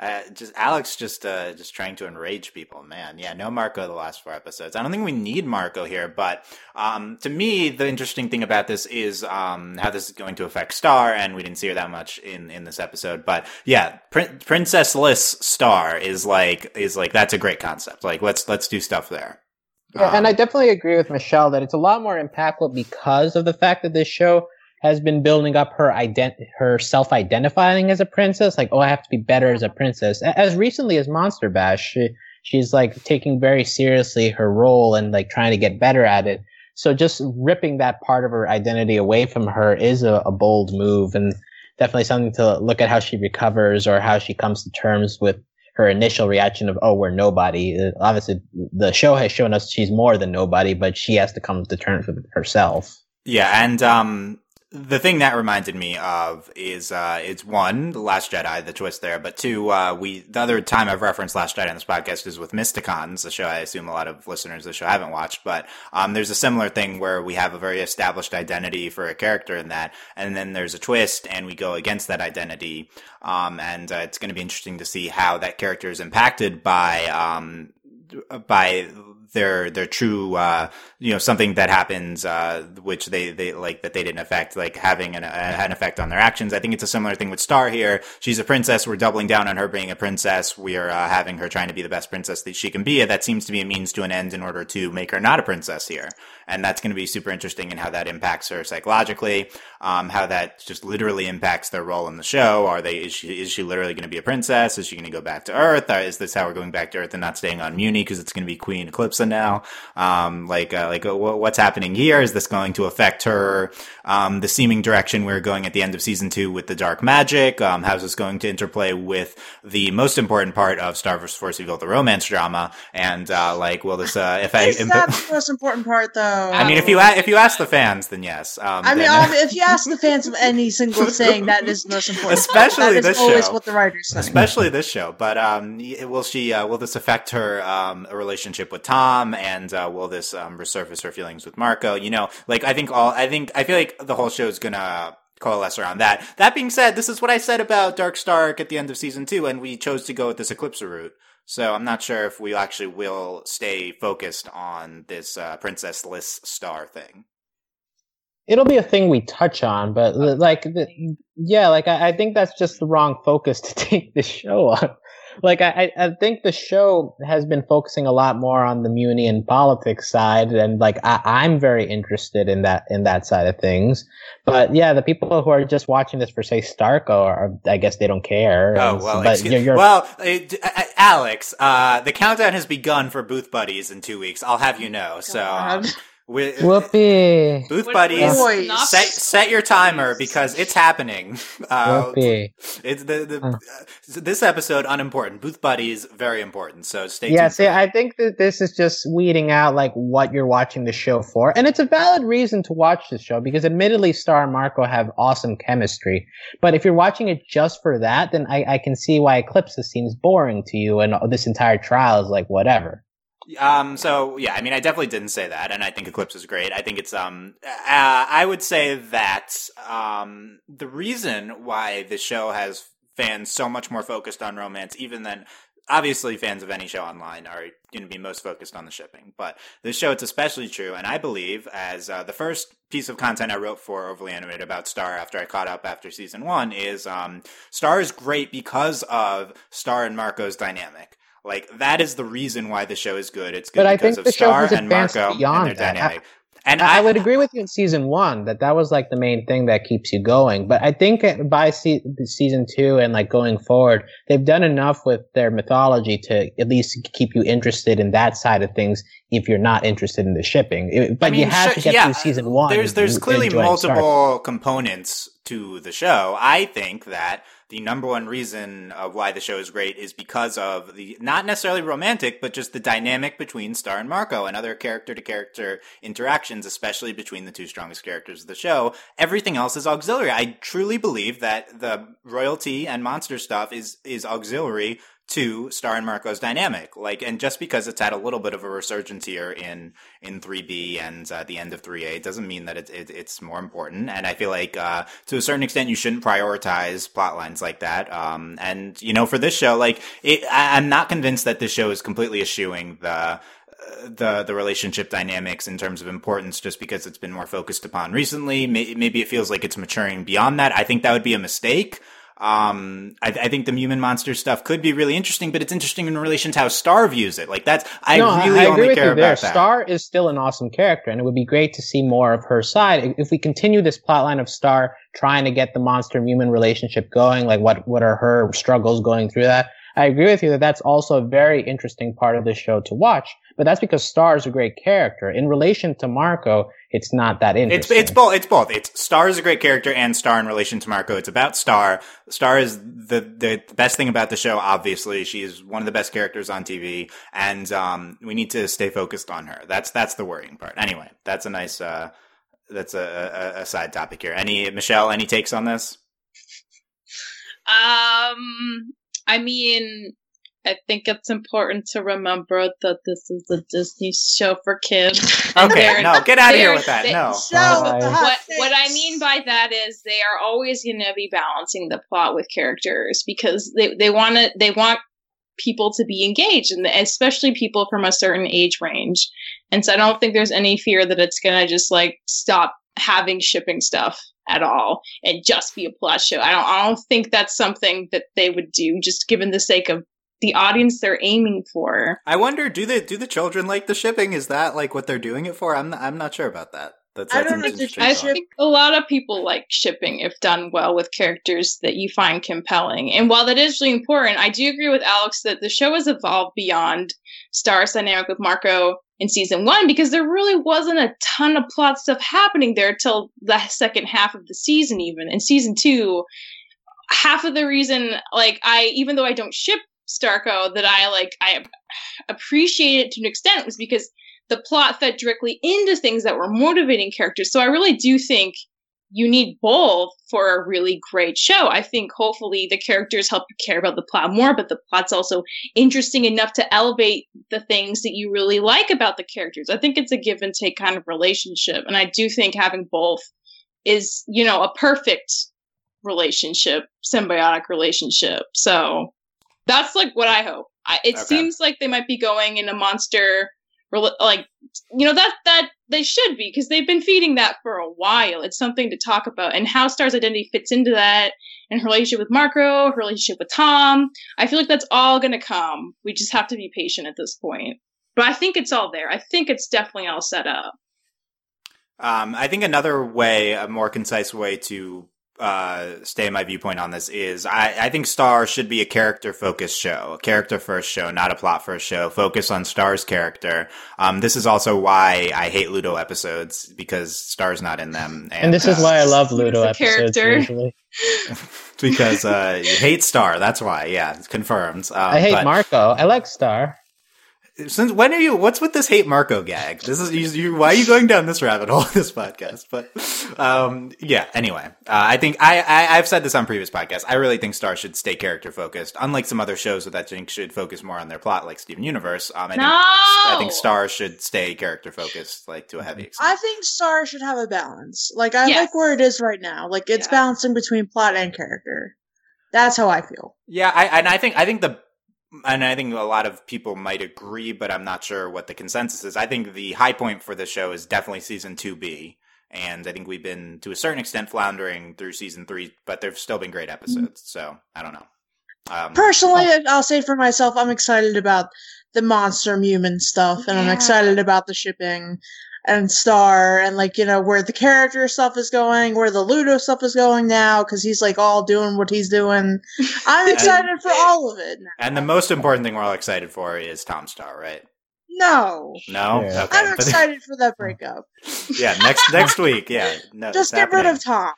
Speaker 1: Uh, just Alex just uh, just trying to enrage people, man. Yeah, no Marco the last four episodes. I don't think we need Marco here, but um, to me, the interesting thing about this is um, how this is going to affect Star, and we didn't see her that much in in this episode. But yeah, Prin- Princess Star is like is like that's a great concept. Like let's let's do stuff there.
Speaker 4: Yeah, um, and I definitely agree with Michelle that it's a lot more impactful because of the fact that this show has been building up her ident- her self-identifying as a princess like oh i have to be better as a princess. As recently as monster bash she, she's like taking very seriously her role and like trying to get better at it. So just ripping that part of her identity away from her is a, a bold move and definitely something to look at how she recovers or how she comes to terms with her initial reaction of oh we're nobody. Uh, obviously the show has shown us she's more than nobody but she has to come to terms with herself.
Speaker 1: Yeah and um the thing that reminded me of is uh it's one the last jedi the twist there but two uh we the other time i've referenced last jedi on this podcast is with mysticons the show i assume a lot of listeners of the show haven't watched but um there's a similar thing where we have a very established identity for a character in that and then there's a twist and we go against that identity um and uh, it's going to be interesting to see how that character is impacted by um by their their true uh, you know something that happens uh, which they they like that they didn't affect like having an, uh, an effect on their actions. I think it's a similar thing with Star here. She's a princess. We're doubling down on her being a princess. We are uh, having her trying to be the best princess that she can be. That seems to be a means to an end in order to make her not a princess here, and that's going to be super interesting in how that impacts her psychologically. Um, how that just literally impacts their role in the show. Are they is she is she literally going to be a princess? Is she going to go back to Earth? Uh, is this how we're going back to Earth and not staying on Mewni because it's going to be Queen Eclipsa now? Um, like uh, like uh, what's happening here? Is this going to affect her? Um, the seeming direction we're going at the end of season two with the dark magic. Um, how's this going to interplay with the most important part of Star vs. Force Evil, the romance drama? And uh, like, will this? Uh, if I
Speaker 3: is that the most important part though?
Speaker 1: I mean, if you a- if you ask the fans, then yes. Um,
Speaker 3: I mean,
Speaker 1: then,
Speaker 3: if you ask the fans of any single thing, that is the most important.
Speaker 1: Especially
Speaker 3: that
Speaker 1: this
Speaker 3: always
Speaker 1: show.
Speaker 3: what the writers say.
Speaker 1: especially this show. But um, will she? Uh, will this affect her um, relationship with Tom? And uh, will this um, resurface her feelings with Marco? You know, like I think all. I think I feel like the whole show is gonna coalesce around that. That being said, this is what I said about Dark Stark at the end of season two, and we chose to go with this Eclipsa route. So I'm not sure if we actually will stay focused on this uh, Princess Liz Star thing.
Speaker 4: It'll be a thing we touch on, but like, the, yeah, like I, I think that's just the wrong focus to take this show on. Like I, I think the show has been focusing a lot more on the Mewni and politics side, and like I, I'm very interested in that in that side of things. But yeah, the people who are just watching this for say Starco, are, I guess they don't care.
Speaker 1: Oh well,
Speaker 4: but
Speaker 1: excuse-
Speaker 4: you're, you're
Speaker 1: well, uh, d- uh, Alex, uh, the countdown has begun for Booth Buddies in two weeks. I'll have you know. So,
Speaker 3: God.
Speaker 1: we,
Speaker 4: whoopee,
Speaker 1: Booth Buddies,
Speaker 3: Boys.
Speaker 1: Set set your timer because it's happening. Uh,
Speaker 4: whoopee.
Speaker 1: it's the, the
Speaker 4: Uh.
Speaker 1: uh, this episode unimportant. Booth Buddies very important. So stay
Speaker 4: Yeah,
Speaker 1: tuned.
Speaker 4: see. I think that this is just weeding out like what you're watching the show for, and it's a valid reason to watch this show because, admittedly, Star and Marco have awesome chemistry. But if you're watching it just for that, then I, I can see why Eclipsa seems boring to you, and this entire trial is like whatever.
Speaker 1: Um, so yeah, I mean, I definitely didn't say that, and I think Eclipsa is great. I think it's um, uh, I would say that um, the reason why the show has fans so much more focused on romance, even than obviously fans of any show online are going to be most focused on the shipping, but this show it's especially true. And I believe as uh, the first piece of content I wrote for Overly Animated about Star after I caught up after season one is um, Star is great because of Star and Marco's dynamic. Like that is the reason why the show is good. It's good
Speaker 4: But
Speaker 1: because of Star and Marco and their
Speaker 4: that.
Speaker 1: dynamic. And
Speaker 4: I, I would agree with you in season one that that was like the main thing that keeps you going. But I think by se- season two and like going forward, they've done enough with their mythology to at least keep you interested in that side of things. If you're not interested in the shipping, It- but
Speaker 1: I mean,
Speaker 4: you have
Speaker 1: sure-
Speaker 4: to get
Speaker 1: yeah,
Speaker 4: through season one.
Speaker 1: There's there's clearly multiple components to the show. I think that the number one reason of why the show is great is because of the not necessarily romantic, but just the dynamic between Star and Marco and other character to character interactions, especially between the two strongest characters of the show. Everything else is auxiliary. I truly believe that the royalty and monster stuff is is auxiliary to Star and Marco's dynamic. Like, and just because it's had a little bit of a resurgence here in in 3B and uh, the end of 3A doesn't mean that it, it, it's more important. And I feel like uh, to a certain extent, you shouldn't prioritize plot lines like that. Um, and you know, for this show, like, it, I, I'm not convinced that this show is completely eschewing the the the relationship dynamics in terms of importance just because it's been more focused upon recently. Maybe it feels like it's maturing beyond that. I think that would be a mistake. Um, I, I think the human monster stuff could be really interesting, but it's interesting in relation to how Star views it. Like that's I
Speaker 4: no,
Speaker 1: really
Speaker 4: I, I
Speaker 1: only care
Speaker 4: you there.
Speaker 1: about that.
Speaker 4: Star is still an awesome character, and it would be great to see more of her side. If we continue this plotline of Star trying to get the monster human relationship going, like what what are her struggles going through that? I agree with you that that's also a very interesting part of the show to watch. But that's because Star is a great character. In relation to Marco, it's not that
Speaker 1: It's
Speaker 4: interesting.
Speaker 1: it's both. It's both. It's Star is a great character, and Star in relation to Marco. It's about Star. Star is the the best thing about the show. Obviously, she's one of the best characters on TV, and um, we need to stay focused on her. That's that's the worrying part. Anyway, that's a nice. Uh, that's a, a, a side topic here. Any Michelle? Any takes on this?
Speaker 2: Um, I mean, I think it's important to remember that this is a Disney show for kids.
Speaker 1: Okay, no, get out of here with that.
Speaker 2: they-
Speaker 1: No.
Speaker 3: So,
Speaker 4: Bye.
Speaker 3: with the hot
Speaker 2: what what I mean by that is they are always going to be balancing the plot with characters because they they want to they want people to be engaged, and especially people from a certain age range. And so I don't think there's any fear that it's gonna just like stop having shipping stuff at all and just be a plot show. I don't I don't think that's something that they would do just given the sake of the audience they're aiming for.
Speaker 1: I wonder do they do the children like the shipping? Is that like what they're doing it for? I'm not, I'm not sure about that. That's,
Speaker 3: I don't
Speaker 1: an
Speaker 3: know
Speaker 2: I
Speaker 1: thought.
Speaker 2: think a lot of people like shipping if done well with characters that you find compelling. And while that is really important, I do agree with Alex that the show has evolved beyond Star's dynamic with Marco in season one because there really wasn't a ton of plot stuff happening there till the second half of the season, even. In season two, half of the reason, like, I, even though I don't ship Starco, that I, like, I appreciated it to an extent was because the plot fed directly into things that were motivating characters. So I really do think you need both for a really great show. I think hopefully the characters help you care about the plot more, but the plot's also interesting enough to elevate the things that you really like about the characters. I think it's a give and take kind of relationship. And I do think having both is, you know, a perfect relationship, symbiotic relationship. So that's like what I hope. I, it
Speaker 1: Okay.
Speaker 2: seems like they might be going in a monster like you know that that they should be because they've been feeding that for a while. It's something to talk about. And how star's identity fits into that and her relationship with marco her relationship with tom i feel like that's all going to come. We just have to be patient at this point. But i think it's all there. I think it's definitely all set up.
Speaker 1: Um, I think another way, a more concise way to uh, stay my viewpoint on this is I, I think Star should be a character focused show, a character first show, not a plot first show. Focus on Star's character. Um, this is also why I hate Ludo episodes because Star's not in them,
Speaker 4: And this is
Speaker 1: uh,
Speaker 4: why I love Ludo
Speaker 2: a
Speaker 4: episodes
Speaker 2: character.
Speaker 1: because uh, you hate Star. That's why. Yeah, confirmed. Um,
Speaker 4: I hate
Speaker 1: but-
Speaker 4: Marco. I like Star.
Speaker 1: Since when are you? What's with this hate Marco gag? This is you, you, why are you going down this rabbit hole? in This podcast, but um, yeah. Anyway, uh, I think I, I I've said this on previous podcasts. I really think Star should stay character focused, unlike some other shows that I think should focus more on their plot, like Steven Universe. Um, I
Speaker 2: no
Speaker 1: think I think Star should stay character focused, like to a heavy extent.
Speaker 3: I think Star should have a balance. Like I
Speaker 2: Yes.
Speaker 3: like where it is right now. Like it's
Speaker 2: Yeah.
Speaker 3: balancing between plot and character. That's how I feel.
Speaker 1: Yeah, I and I think I think the and I think a lot of people might agree, but I'm not sure what the consensus is. I think the high point for the show is definitely season two B, and I think we've been to a certain extent floundering through season three, but there've still been great episodes. So I don't know. Um,
Speaker 3: Personally, I'll say for myself, I'm excited about the monster human stuff, and I'm excited about the shipping and Star, and like you know where the character stuff is going, where the Ludo stuff is going now, because he's like all doing what he's doing. I'm excited for all of it. Now.
Speaker 1: and the most important thing we're all excited for is Tom Star, right?
Speaker 3: No,
Speaker 1: No,
Speaker 4: Yeah.
Speaker 1: okay.
Speaker 3: I'm excited for that breakup.
Speaker 1: yeah, next next week. Yeah, no,
Speaker 3: Just
Speaker 1: it's
Speaker 3: get rid of Tom.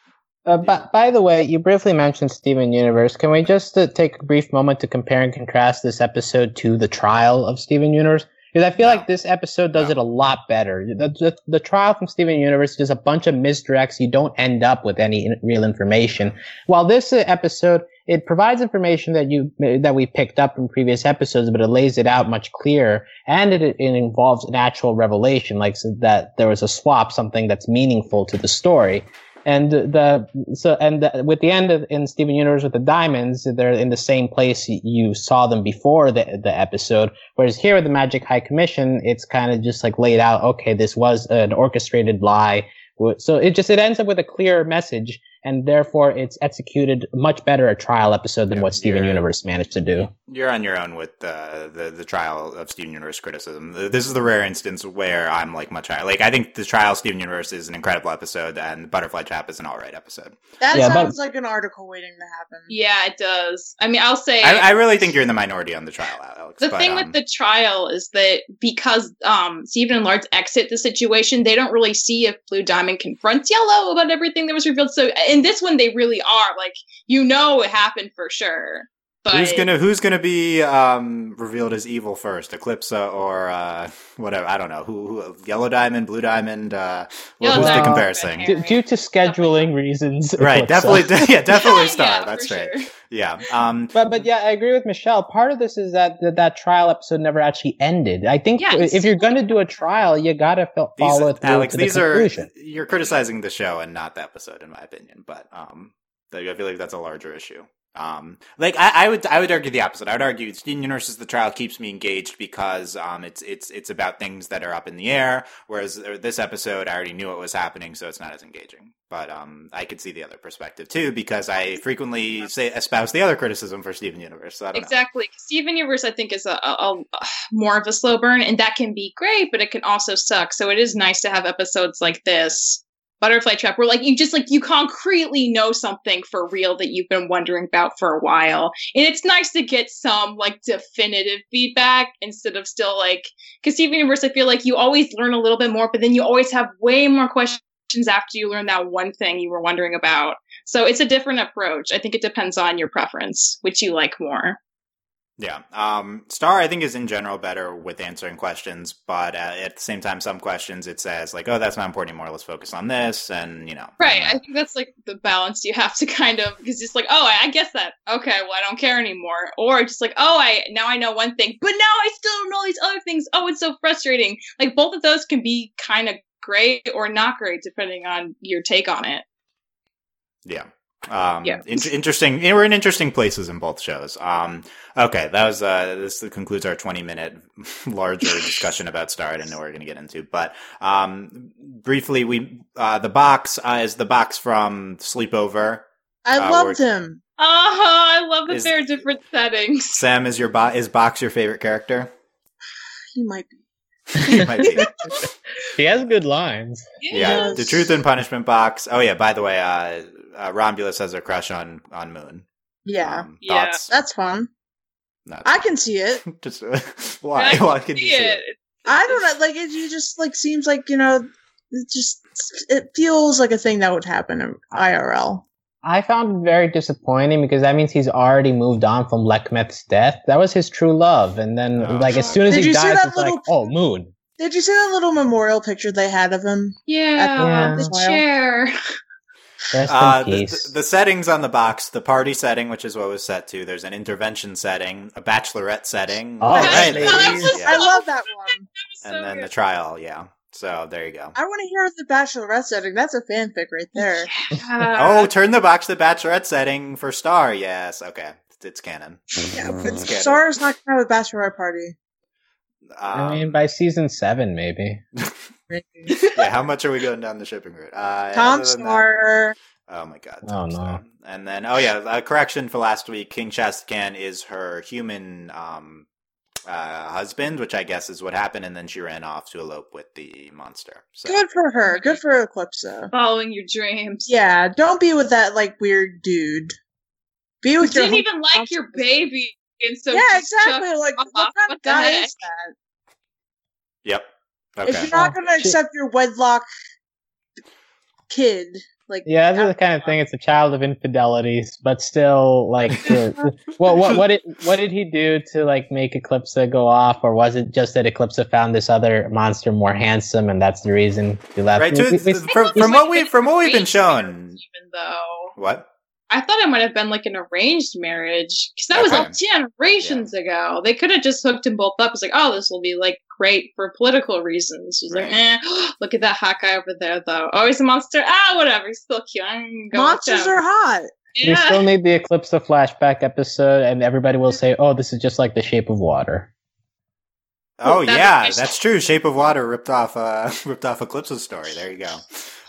Speaker 4: Uh, but by the way, you briefly mentioned Steven Universe. Can we just uh, take a brief moment to compare and contrast this episode to the trial of Steven Universe? Because I feel like this episode does it a lot better. The, the, the trial from Steven Universe is just a bunch of misdirects. You don't end up with any real information. While this uh, episode, it provides information that you that we picked up in previous episodes, but it lays it out much clearer, and it, it involves an actual revelation, like so that there was a swap, something that's meaningful to the story. And the so and the, with the end of in Steven Universe with the diamonds, they're in the same place you saw them before the the episode. Whereas here with the Magic High Commission, it's kind of just like laid out. Okay, this was an orchestrated lie. So it just it ends up with a clear message, and therefore it's executed much better a trial episode than
Speaker 1: Yeah,
Speaker 4: what Steven Universe managed to do.
Speaker 1: You're on your own with uh, the the trial of Steven Universe criticism. This is the rare instance where I'm like much higher. Like I think the trial of Steven Universe is an incredible episode, and Butterfly Trap is an all right episode.
Speaker 3: That
Speaker 4: Yeah, but-
Speaker 3: sounds like an article waiting to happen.
Speaker 2: yeah it does i mean i'll say
Speaker 1: I, I really think you're in the minority on the trial, Alex.
Speaker 2: The
Speaker 1: but,
Speaker 2: thing
Speaker 1: um,
Speaker 2: with the trial is that because um, Steven and Lars exit the situation, they don't really see if Blue Diamond confronts Yellow about everything that was revealed. So in this one, they really are like, you know, it happened for sure. But
Speaker 1: who's gonna who's gonna be um, revealed as evil first, Eclipsa or uh, whatever? I don't know. Who, who Yellow Diamond, Blue Diamond? Uh,
Speaker 2: Yellow
Speaker 1: who's the
Speaker 4: Diamond,
Speaker 1: comparison?
Speaker 2: Red
Speaker 4: Due, to scheduling reasons,
Speaker 1: Right,
Speaker 4: Eclipsa.
Speaker 1: definitely, yeah, definitely
Speaker 2: Yeah,
Speaker 1: Star.
Speaker 2: yeah,
Speaker 1: That's
Speaker 2: for
Speaker 1: right.
Speaker 2: sure.
Speaker 1: Yeah. Um,
Speaker 4: But but yeah, I agree with Michelle. Part of this is that that, that trial episode never actually ended. I think
Speaker 2: Yeah, it's-
Speaker 4: if you're going to do a trial, you got to
Speaker 1: these,
Speaker 4: follow it through
Speaker 1: Alex,
Speaker 4: to the
Speaker 1: these are
Speaker 4: conclusion.
Speaker 1: you're criticizing the show and not the episode, in my opinion. But um, I feel like that's a larger issue. Um, like I, I, would, I would argue the opposite. I would argue Steven Universe the trial keeps me engaged because um, it's it's it's about things that are up in the air. Whereas uh, this episode, I already knew what was happening, so it's not as engaging. But um, I could see the other perspective too because I frequently say espouse the other criticism for Steven Universe. So
Speaker 2: exactly, Steven Universe I think is a, a, a more of a slow burn, and that can be great, but it can also suck. So it is nice to have episodes like this butterfly trap where like you just like you concretely know something for real that you've been wondering about for a while. And it's nice to get some like definitive feedback instead of still like because steven universe i feel like you always learn a little bit more but then you always have way more questions after you learn that one thing you were wondering about. So it's a different approach. I think it depends on your preference which you like more
Speaker 1: yeah. Um, Star, I think, is in general better with answering questions, but uh, at the same time, some questions it says, like, oh, that's not important anymore. Let's focus on this. And, you know.
Speaker 2: Right. I think that's like the balance you have to kind of, because it's like, oh, I guess that. Okay, well, I don't care anymore. Or just like, oh, I, now I know one thing, but now I still don't know these other things. Oh, it's so frustrating. Like, both of those can be kind of great or not great, depending on your take on it.
Speaker 1: Yeah. Um, yeah. In- interesting. We're in interesting places in both shows. Um, okay. That was, uh, this concludes our 20 minute larger discussion about Star. I didn't know we are going to get into, but, um, briefly, we, uh, the box, uh, is the box from Sleepover.
Speaker 3: I uh, loved him.
Speaker 2: Uh huh. I love that is, they're different settings.
Speaker 1: Sam, is your bo- is Box your favorite character?
Speaker 3: He might be.
Speaker 4: he might be. he has good lines.
Speaker 1: Yeah, the Truth and Punishment box. Oh yeah, by the way, uh, uh, Rhombulus has a crush on on Moon.
Speaker 3: Yeah, um, yeah, that's fun. I can see it.
Speaker 1: just why? why can you see it? it?
Speaker 3: I don't know. Like it, it just like seems like you know, it just it feels like a thing that would happen in IRL.
Speaker 4: I found it very disappointing because that means he's already moved on from Lekmet's death. That was his true love, and then oh. like as soon as Did he dies, it's little, like, oh, Moon.
Speaker 3: Did you see that little memorial picture they had of him?
Speaker 2: Yeah, the, the chair.
Speaker 1: Uh, the, the, settings on the box, the party setting, which is what was set to. There's an intervention setting, a bachelorette setting.
Speaker 4: Oh, right.
Speaker 3: yeah. I love that one.
Speaker 1: and then good. the trial, yeah. So there you go.
Speaker 3: I want to hear the bachelorette setting. That's a fanfic right there.
Speaker 1: Yeah. oh, turn the box to the bachelorette setting for Star. Yes, okay, it's canon.
Speaker 3: Yeah, but Star is not going to have a bachelorette party.
Speaker 4: Um, I mean, by season seven, maybe.
Speaker 1: yeah, how much are we going down the shipping route? Uh,
Speaker 3: Tom Star.
Speaker 1: Oh my god.
Speaker 4: Oh no.
Speaker 1: And then, oh yeah, a correction for last week. King Chaskan is her human um, uh, husband, which I guess is what happened, and then she ran off to elope with the monster.
Speaker 3: So. Good for her. Good for Eclipsa.
Speaker 2: Following your dreams.
Speaker 3: Yeah, don't be with that like weird dude. Be with
Speaker 2: you
Speaker 3: your.
Speaker 2: Didn't even like your baby, and so
Speaker 3: yeah, exactly. Like what kind of guy is that?
Speaker 1: Yep.
Speaker 3: Okay. If you're not going to accept your wedlock kid, like
Speaker 4: yeah, that's the kind of thing. It's a child of infidelities, but still, like, the, well, what what did what did he do to like make Eclipsa go off, or was it just that Eclipsa found this other monster more handsome, and that's the reason he left?
Speaker 1: Right. To, from, from what we from what we've been shown,
Speaker 2: even though
Speaker 1: what
Speaker 2: I thought it might have been like an arranged marriage because that okay. was like generations yeah. ago. They could have just hooked them both up. It's like, oh, this will be like great for political reasons. He's right. like, eh, look at that hot guy over there, though. Oh, he's a monster. Ah, whatever. He's still cute.
Speaker 3: Monsters are hot.
Speaker 4: Yeah. We still need the Eclipsa flashback episode, and everybody will say, "Oh, this is just like the Shape of Water."
Speaker 1: Oh, yeah, that's true. Shape of Water ripped off uh ripped off Eclipsa's story. There you go.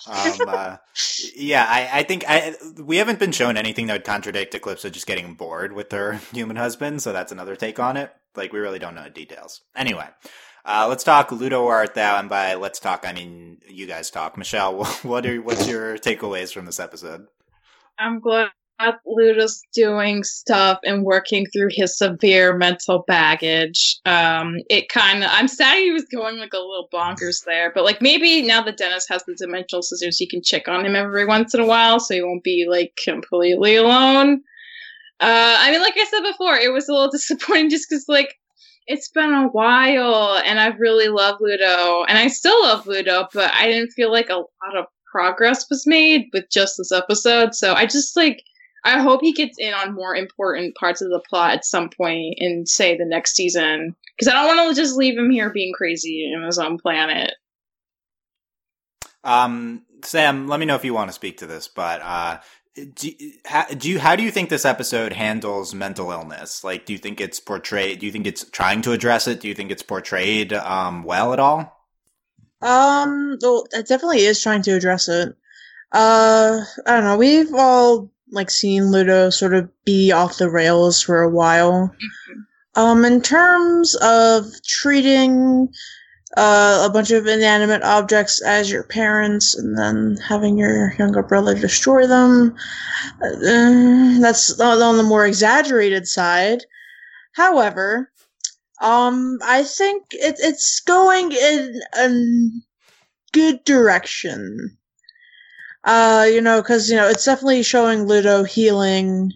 Speaker 1: Um, uh, yeah, I, I think I, we haven't been shown anything that would contradict Eclipsa just getting bored with her human husband, so that's another take on it. Like, we really don't know the details. Anyway, uh, let's talk Ludo art thou, and by let's talk, I mean you guys talk. Michelle, what are what's your takeaways from this episode?
Speaker 2: I'm glad Ludo's doing stuff and working through his severe mental baggage. Um, it kind of, I'm sad he was going like a little bonkers there, but like maybe now that Dennis has the dimensional scissors, he can check on him every once in a while so he won't be like completely alone. Uh, I mean, like I said before, it was a little disappointing just because like it's been a while and I've really loved Ludo and I still love Ludo, but I didn't feel like a lot of progress was made with just this episode. So I just like I hope he gets in on more important parts of the plot at some point in, say, the next season. Because I don't want to just leave him here being crazy in his own planet.
Speaker 1: Um, Sam, let me know if you want to speak to this, but uh, do, how, do you how do you think this episode handles mental illness? Like, do you think it's portrayed? Do you think it's trying to address it? Do you think it's portrayed um, well at all?
Speaker 3: Um, well, it definitely is trying to address it. Uh, I don't know. We've all like seen Ludo sort of be off the rails for a while. Mm-hmm. Um, in terms of treating uh, a bunch of inanimate objects as your parents and then having your younger brother destroy them. Uh, that's on the more exaggerated side. However, um, I think it, it's going in a good direction. Uh, you know, because, you know, it's definitely showing Ludo healing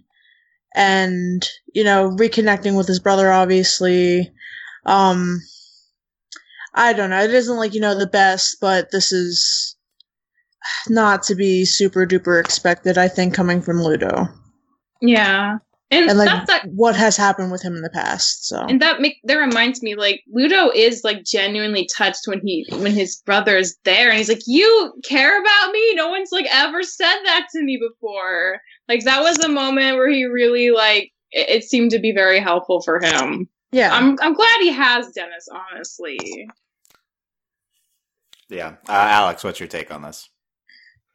Speaker 3: and, you know, reconnecting with his brother, obviously. Um, I don't know. It isn't like, you know, the best, but this is not to be super duper expected, I think, coming from Ludo.
Speaker 2: Yeah.
Speaker 3: And, and like that, what has happened with him in the past. So
Speaker 2: And that make that reminds me, like, Ludo is like genuinely touched when he when his brother is there and he's like, You care about me? No one's like ever said that to me before. Like that was a moment where he really like it, it seemed to be very helpful for him.
Speaker 3: Yeah.
Speaker 2: I'm I'm glad he has Dennis, honestly.
Speaker 1: Yeah. Uh, Alex, what's your take on this?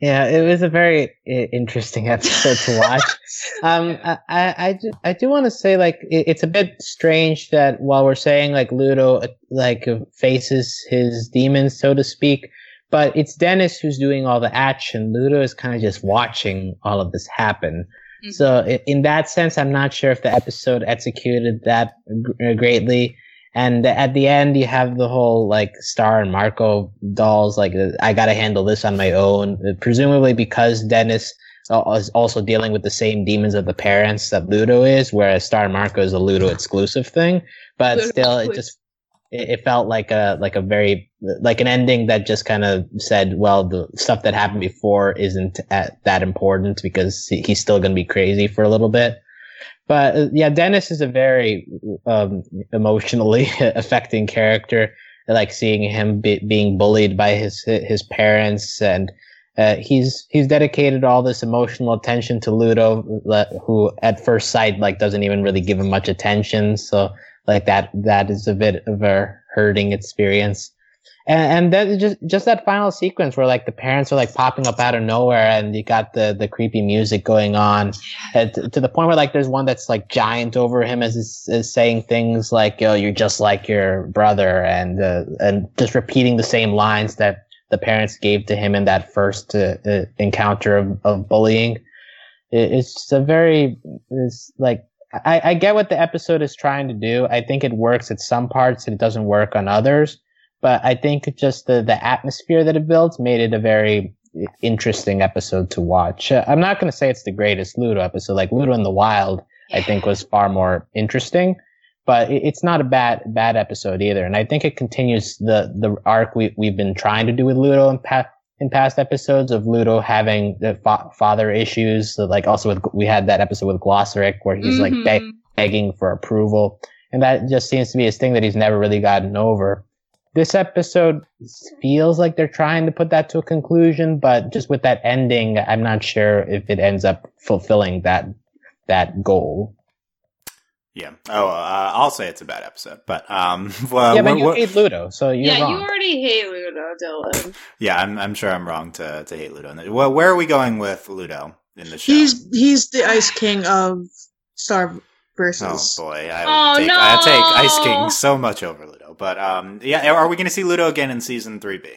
Speaker 4: Yeah, it was a very interesting episode to watch. um, I, I, I, do, I do want to say, like, it, it's a bit strange that while we're saying, like, Ludo, uh, like, faces his demons, so to speak, but it's Dennis who's doing all the action. Ludo is kind of just watching all of this happen. Mm-hmm. So, in that sense, I'm not sure if the episode executed that greatly. And at the end, you have the whole like Star and Marco dolls. Like, I got to handle this on my own. Presumably because Dennis uh, is also dealing with the same demons of the parents that Ludo is, whereas Star and Marco is a Ludo exclusive thing. But Ludo still, it just it, felt like a like a very like an ending that just kind of said, well, the stuff that happened before isn't that important because he's still going to be crazy for a little bit. But uh, yeah, Dennis is a very um, emotionally affecting character. I like seeing him be, being bullied by his his parents, and uh, he's he's dedicated all this emotional attention to Ludo, who at first sight like doesn't even really give him much attention. So like that that is a bit of a hurting experience and, and then just just that final sequence where like the parents are like popping up out of nowhere and you got the the creepy music going on to, to, the point where like there's one that's like giant over him as is, saying things like yo you're just like your brother and uh, and just repeating the same lines that the parents gave to him in that first uh, uh, encounter of, of bullying it, it's a very it's like I, I get what the episode is trying to do. I think it works at some parts and it doesn't work on others but I think just the, the atmosphere that it builds made it a very interesting episode to watch. Uh, I'm not going to say it's the greatest Ludo episode. Like Ludo in the Wild, I think was far more interesting, but it, it's not a bad bad episode either. And I think it continues the the arc we we've been trying to do with Ludo in past in past episodes of Ludo having the fa- father issues. So like also with we had that episode with Glossaryck where he's mm-hmm. like beg- begging for approval, and that just seems to be his thing that he's never really gotten over this episode feels like they're trying to put that to a conclusion, but just with that ending, I'm not sure if it ends up fulfilling that that goal.
Speaker 1: Yeah. Oh, uh, I'll say it's a bad episode, but um, well,
Speaker 4: yeah, but you hate Ludo, so you're
Speaker 2: yeah,
Speaker 4: wrong.
Speaker 2: you already hate Ludo, Dylan.
Speaker 1: yeah, I'm I'm sure I'm wrong to to hate Ludo. Well, where are we going with Ludo in the show?
Speaker 3: He's he's the Ice King of Star versus.
Speaker 1: Oh boy, I oh, take, no! I take Ice King so much over Ludo. But um, yeah, are we going to see Ludo again in season three B?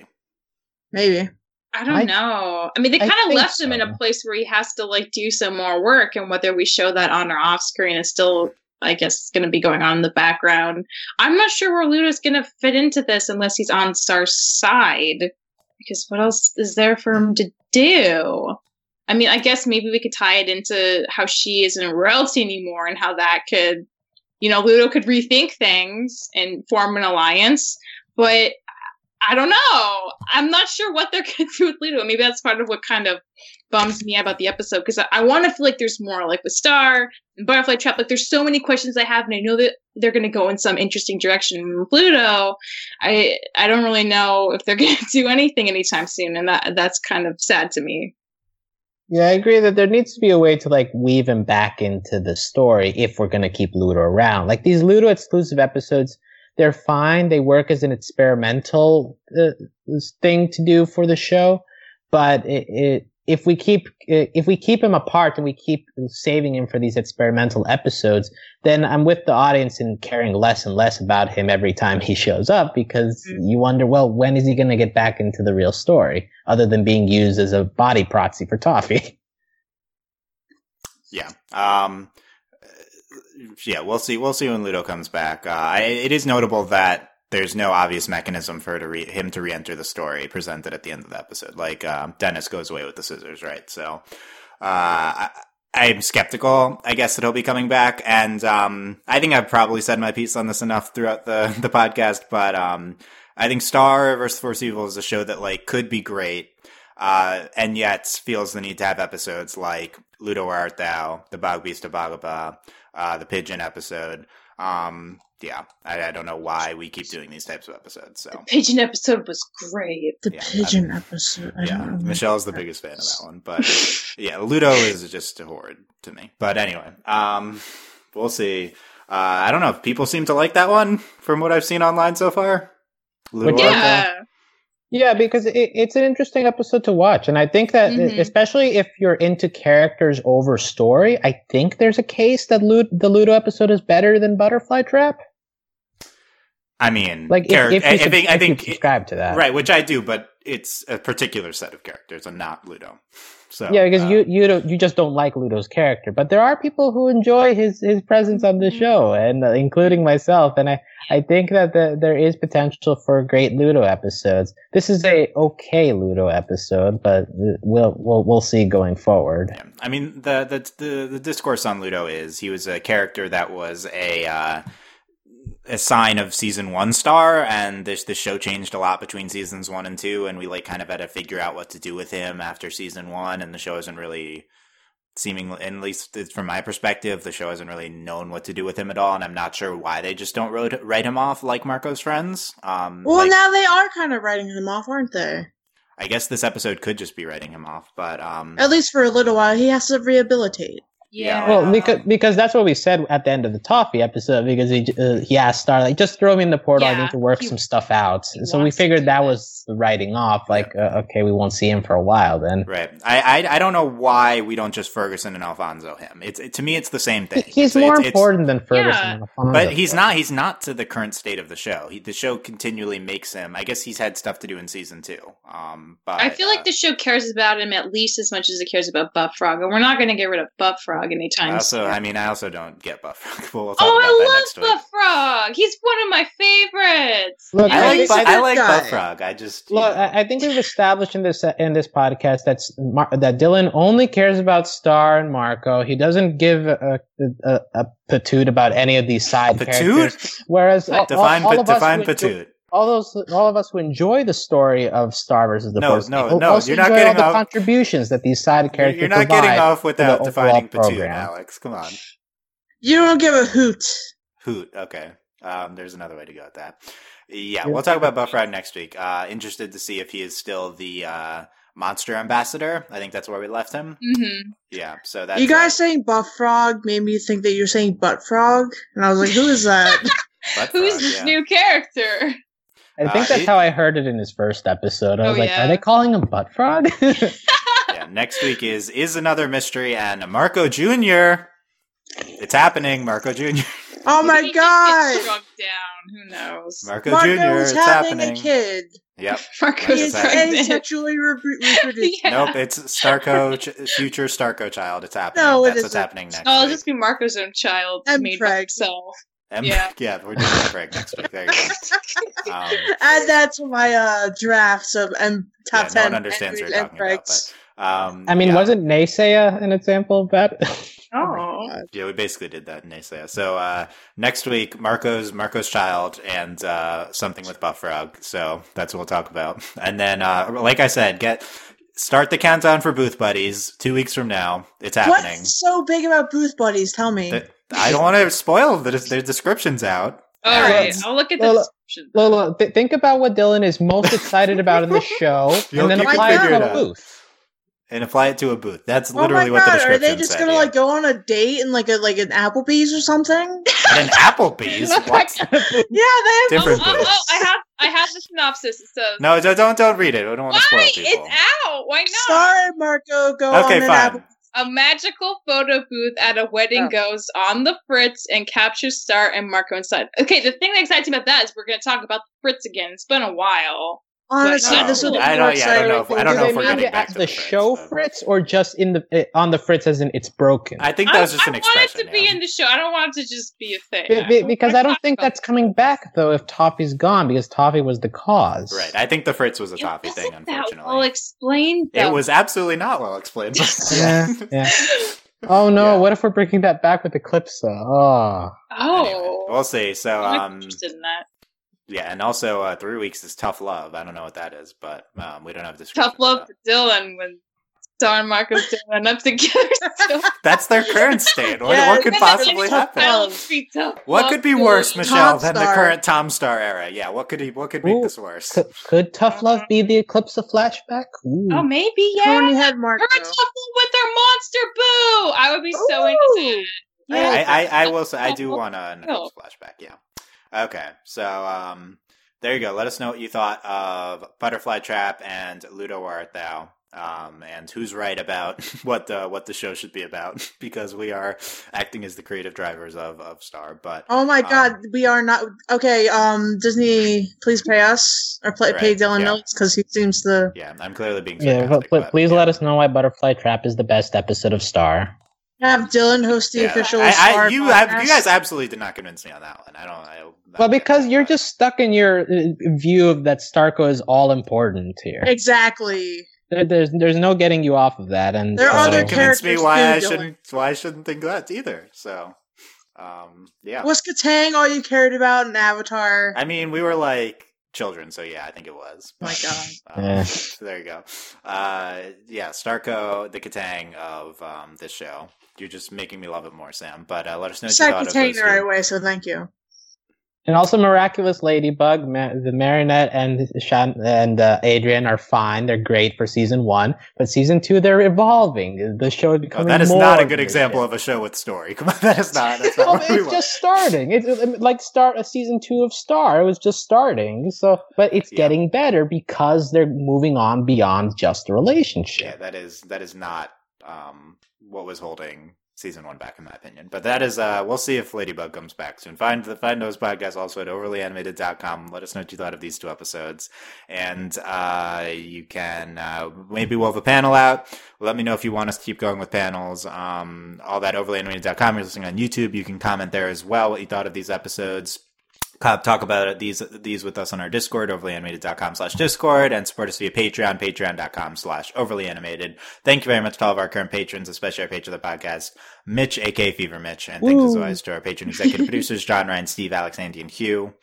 Speaker 3: Maybe.
Speaker 2: I don't I, know. I mean, they kind of left so. him in a place where he has to like do some more work, and whether we show that on or off screen is still, I guess, going to be going on in the background. I'm not sure where Ludo's going to fit into this unless he's on Star's side, because what else is there for him to do? I mean, I guess maybe we could tie it into how she isn't royalty anymore and how that could, you know, Ludo could rethink things and form an alliance. But I don't know. I'm not sure what they're going to do with Ludo. Maybe that's part of what kind of bums me about the episode because I, I want to feel like there's more, like with Star and Butterfly Trap. Like there's so many questions I have, and I know that they're going to go in some interesting direction. With I I don't really know if they're going to do anything anytime soon, and that that's kind of sad to me.
Speaker 4: Yeah, I agree that there needs to be a way to like weave him back into the story if we're going to keep Ludo around. Like these Ludo exclusive episodes, they're fine. They work as an experimental uh, thing to do for the show, but it, it if we keep if we keep him apart and we keep saving him for these experimental episodes, then I'm with the audience in caring less and less about him every time he shows up because mm-hmm. you wonder, well, when is he going to get back into the real story other than being used as a body proxy for Toffee?
Speaker 1: Yeah. Um, yeah, we'll see. We'll see when Ludo comes back. Uh, it is notable that there's no obvious mechanism for to re- him to re-enter the story presented at the end of the episode. Like um, Dennis goes away with the scissors, right? So uh, I, am skeptical. I guess that he'll be coming back, and um, I think I've probably said my piece on this enough throughout the the podcast. But um, I think Star versus Force Evil is a show that like could be great. Uh, and yet feels the need to have episodes like Ludo Art Thou, the Bog Beast of Boggabah, uh, the Pigeon episode, um, yeah, I, I, don't know why we keep doing these types of episodes. So
Speaker 2: the pigeon episode was great.
Speaker 3: The yeah, pigeon I episode. I
Speaker 1: yeah, Michelle's the biggest fan of that one, but yeah, Ludo is just a horrid to me. But anyway, um, we'll see. Uh, I don't know if people seem to like that one from what I've seen online so far.
Speaker 2: Ludo yeah.
Speaker 4: Yeah, because it, it's an interesting episode to watch. And I think that, mm-hmm. especially if you're into characters over story, I think there's a case that the Ludo episode is better than Butterfly Trap.
Speaker 1: I mean,
Speaker 4: like if, if, you, I, think, I think subscribe to that,
Speaker 1: right? Which I do, but it's a particular set of characters and not Ludo. So
Speaker 4: yeah, because uh, you you don't you just don't like Ludo's character, but there are people who enjoy his his presence on the mm-hmm. show, and uh, including myself. And I I think that the, there is potential for great Ludo episodes. This is a okay Ludo episode, but we'll we'll we'll see going forward.
Speaker 1: Yeah. I mean the, the the the discourse on Ludo is he was a character that was a. Uh, a sign of season one star, and this the show changed a lot between seasons one and two, and we like kind of had to figure out what to do with him after season one, and the show hasn't really seeming at least from my perspective, the show hasn't really known what to do with him at all, and I'm not sure why they just don't write, write him off like Marco's friends. Um,
Speaker 3: well,
Speaker 1: like,
Speaker 3: now they are kind of writing him off, aren't they?
Speaker 1: I guess this episode could just be writing him off, but um,
Speaker 3: at least for a little while, he has to rehabilitate.
Speaker 2: Yeah.
Speaker 4: Well, because because that's what we said at the end of the Toffee episode. Because he uh, he asked Star like, just throw me in the portal. Yeah, I need to work he, some stuff out. So we figured that was the writing off. Like, uh, okay, we won't see him for a while then.
Speaker 1: Right. I, I I don't know why we don't just Ferguson and Alfonso him. It's it, to me, it's the same thing.
Speaker 4: He's
Speaker 1: it's,
Speaker 4: more
Speaker 1: it's,
Speaker 4: important it's, than Ferguson yeah. and Alfonso.
Speaker 1: But he's not. He's not to the current state of the show. He, the show continually makes him. I guess he's had stuff to do in season two. Um, but
Speaker 2: I feel uh, like the show cares about him at least as much as it cares about Buff Frog, and we're not going to get rid of Buff Frog anytime
Speaker 1: soon. I mean, I also don't get Buff Frog.
Speaker 2: we'll oh, I love Buff Frog. He's one of my favorites.
Speaker 1: Look, I like, I like Buff Frog. I just
Speaker 4: look. Know. I think we've established in this in this podcast that's that Dylan only cares about Star and Marco. He doesn't give a a, a patoot about any of these side patoot? characters. Whereas all,
Speaker 1: define
Speaker 4: all, all
Speaker 1: define patoot
Speaker 4: all those all of us who enjoy the story of Star versus the
Speaker 1: no,
Speaker 4: Force
Speaker 1: no, no, you're not getting
Speaker 4: all the off, contributions that these side characters.
Speaker 1: You're not getting off without defining Patoot, Alex. Come on.
Speaker 3: You don't give a hoot.
Speaker 1: Hoot. Okay. Um, there's another way to go at that. Yeah, we'll talk about Buff Frog next week. Uh, interested to see if he is still the uh, monster ambassador. I think that's where we left him.
Speaker 2: Mm-hmm.
Speaker 1: Yeah, so that
Speaker 3: you guys uh, saying Buff Frog made me think that you're saying Butt Frog, and I was like, "Who is that?
Speaker 2: Who's this yeah. new character?"
Speaker 4: I think uh, that's it, how I heard it in his first episode. I was oh, like, yeah. are they calling him Butt Frog?
Speaker 1: yeah, next week is is another mystery and Marco Jr. It's happening, Marco Jr.
Speaker 3: Oh my god!
Speaker 2: Struck down. Who knows?
Speaker 1: Marco Jr. It's happening.
Speaker 3: a kid.
Speaker 1: Yep.
Speaker 2: Marco's
Speaker 3: is asexually reproduced.
Speaker 1: yeah. Nope, it's Starco, future Starco child. It's happening. No, it That's isn't. what's happening next.
Speaker 2: Oh,
Speaker 1: it'll
Speaker 2: just be Marco's own child
Speaker 3: and
Speaker 2: made by himself.
Speaker 1: M- yeah. yeah, we're doing Craig next week. There you go.
Speaker 3: Um, Add that to my uh, drafts of M top
Speaker 1: yeah,
Speaker 3: ten.
Speaker 1: No one understands what you're talking about. But, um,
Speaker 4: I mean,
Speaker 1: yeah.
Speaker 4: wasn't Naysaya an example of that?
Speaker 2: oh,
Speaker 1: yeah, we basically did that in Naysaya. So uh, next week, Marco's Marco's child and uh, something with Buff Frog. So that's what we'll talk about. And then, uh, like I said, get start the countdown for Booth Buddies. Two weeks from now, it's happening.
Speaker 3: What's so big about Booth Buddies? Tell me.
Speaker 1: The, I don't want to spoil the their descriptions out.
Speaker 2: All right, I'll look at the Lola, description.
Speaker 4: Lola, th- think about what Dylan is most excited about in the show, and then apply it to a booth.
Speaker 1: and apply it to a booth. That's
Speaker 3: Oh
Speaker 1: literally
Speaker 3: my
Speaker 1: what the
Speaker 3: god,
Speaker 1: description
Speaker 3: are they just
Speaker 1: said,
Speaker 3: gonna
Speaker 1: yeah.
Speaker 3: like go on a date in like a like an Applebee's or something?
Speaker 1: At an Applebee's? what?
Speaker 3: yeah, they have
Speaker 1: Different
Speaker 2: oh, oh,
Speaker 1: booths.
Speaker 2: oh, I have I have the synopsis. It says
Speaker 1: No, don't don't, don't read it. I don't want to spoil
Speaker 2: Why?
Speaker 1: people.
Speaker 2: It's out. Why not?
Speaker 3: Star and Marco go
Speaker 1: Okay,
Speaker 3: on an
Speaker 1: fine.
Speaker 2: A magical photo booth at a wedding
Speaker 3: Oh.
Speaker 2: goes on the Fritz and captures Star and Marco inside. Okay, the thing that excites me about that is we're going to talk about the Fritz again. It's been a while.
Speaker 3: Honestly,
Speaker 2: No.
Speaker 3: this would be
Speaker 1: I
Speaker 3: more
Speaker 1: don't- yeah, I don't know if- I don't
Speaker 4: Do
Speaker 1: know if we're getting back to
Speaker 4: the
Speaker 1: the Fritz,
Speaker 4: show
Speaker 1: but-
Speaker 4: Fritz or just in the eh, on the Fritz as in it's broken?
Speaker 1: I think that was just
Speaker 2: I,
Speaker 1: an
Speaker 2: I want it
Speaker 1: expression.
Speaker 2: to be in the show. I don't want it to just be a thing.
Speaker 4: Be- be- because I don't think
Speaker 2: about
Speaker 4: that's coming back though if Toffee's gone because Toffee was the cause.
Speaker 1: Right. I think the Fritz was a
Speaker 2: It
Speaker 1: toffee thing,
Speaker 2: wasn't that
Speaker 1: unfortunately.
Speaker 2: well explained.
Speaker 1: it was absolutely not well explained.
Speaker 4: Yeah, yeah. Oh no!
Speaker 1: Yeah.
Speaker 4: What if we're bringing that back with Eclipsa? Oh,
Speaker 2: Oh,
Speaker 1: Anyway, we'll see. So,
Speaker 2: I'm
Speaker 1: um,
Speaker 2: interested in that.
Speaker 1: Yeah, and also uh, three weeks is tough love. I don't know what that is, but um, we don't have description.
Speaker 2: Tough love
Speaker 1: for
Speaker 2: for Dylan when Star and Marco doing up together. still.
Speaker 1: That's their current state. What,
Speaker 3: Yeah,
Speaker 1: what could possibly happen?
Speaker 3: love.
Speaker 2: That'll be tough
Speaker 1: What could be worse,
Speaker 2: you.
Speaker 1: Michelle,
Speaker 3: Tom
Speaker 1: than the current Tom Star era? Yeah, what could he? What could make
Speaker 4: Ooh.
Speaker 1: this worse?
Speaker 4: could, could Tough Love be the Eclipsa flashback? Ooh.
Speaker 2: Oh, maybe yeah.
Speaker 3: Tony had Marco.
Speaker 2: Her Tough Love with their monster boo. I would be so into
Speaker 3: Ooh.
Speaker 2: that.
Speaker 1: I, I, I will say I do want a
Speaker 2: no.
Speaker 1: Flashback. Yeah. Okay, so um, there you go. Let us know what you thought of Butterfly Trap and Ludo Art Thou. Um, and who's right about what the what the show should be about? Because we are acting as the creative drivers of of Star. But
Speaker 3: Oh my
Speaker 1: Um,
Speaker 3: god, we are not okay. Um, Disney, please pay us or play, pay Dylan
Speaker 1: yeah.
Speaker 3: Notes because he seems to.
Speaker 1: yeah, I'm clearly being
Speaker 4: Yeah, but, but please
Speaker 1: yeah.
Speaker 4: let us know why Butterfly Trap is the best episode of Star.
Speaker 3: Have Dylan host the
Speaker 1: Yeah,
Speaker 3: official
Speaker 1: I, I, you have, you guys absolutely did not convince me on that one. I don't. I,
Speaker 4: Well, because you're just stuck in your uh, view of that Starco is all important here.
Speaker 3: exactly.
Speaker 4: There, there's there's no getting you off of that, and
Speaker 3: There are
Speaker 1: so
Speaker 3: other
Speaker 1: it convinced me
Speaker 3: characters
Speaker 1: why
Speaker 3: too,
Speaker 1: I
Speaker 3: Dylan.
Speaker 1: shouldn't why I shouldn't think that either. So, um, yeah.
Speaker 3: Was Kataang all you cared about in Avatar?
Speaker 1: I mean, we were like children, so yeah, I think it was.
Speaker 3: My God.
Speaker 1: Um,
Speaker 4: Yeah.
Speaker 1: so there you go. Uh, yeah, Starco, the Kataang of um, this show. You're just making me love it more, Sam. But uh, let us know what you
Speaker 3: said
Speaker 1: thought of
Speaker 3: Kataang
Speaker 1: those
Speaker 3: the right
Speaker 1: two.
Speaker 3: way, so thank you.
Speaker 4: and also Miraculous Ladybug, Ma- the Marinette and Shan- and uh, Adrien are fine. They're great for season one, but season two they're evolving. The show is
Speaker 1: Oh,
Speaker 4: becoming
Speaker 1: that is
Speaker 4: more
Speaker 1: not a good example
Speaker 4: it.
Speaker 1: of a show with story. Come on, that is not. That's not
Speaker 4: Oh,
Speaker 1: what we
Speaker 4: it's
Speaker 1: want.
Speaker 4: just starting. It's like start a season two of Star. It was just starting. So, but it's
Speaker 1: Yeah.
Speaker 4: getting better because they're moving on beyond just a
Speaker 1: Yeah,
Speaker 4: relationship.
Speaker 1: that is that is not um, what was holding season one back, in my opinion. But that is, uh, we'll see if Ladybug comes back soon. Find the find those podcasts also at overlyanimated.com. Let us know what you thought of these two episodes, and uh, you can uh, maybe we'll have a panel out. Let me know if you want us to keep going with panels. Um, all that overlyanimated.com. You're listening on YouTube. You can comment there as well what you thought of these episodes talk about these these with us on our Discord, overlyanimated.com slash Discord, and support us via Patreon, patreon.com slash overlyanimated. Thank you very much to all of our current patrons, especially our patron of the podcast, Mitch, aka Fever Mitch, and thanks as
Speaker 4: Woo.
Speaker 1: always to our patron executive producers, John, Ryan, Steve, Alex, Andy, and Hugh.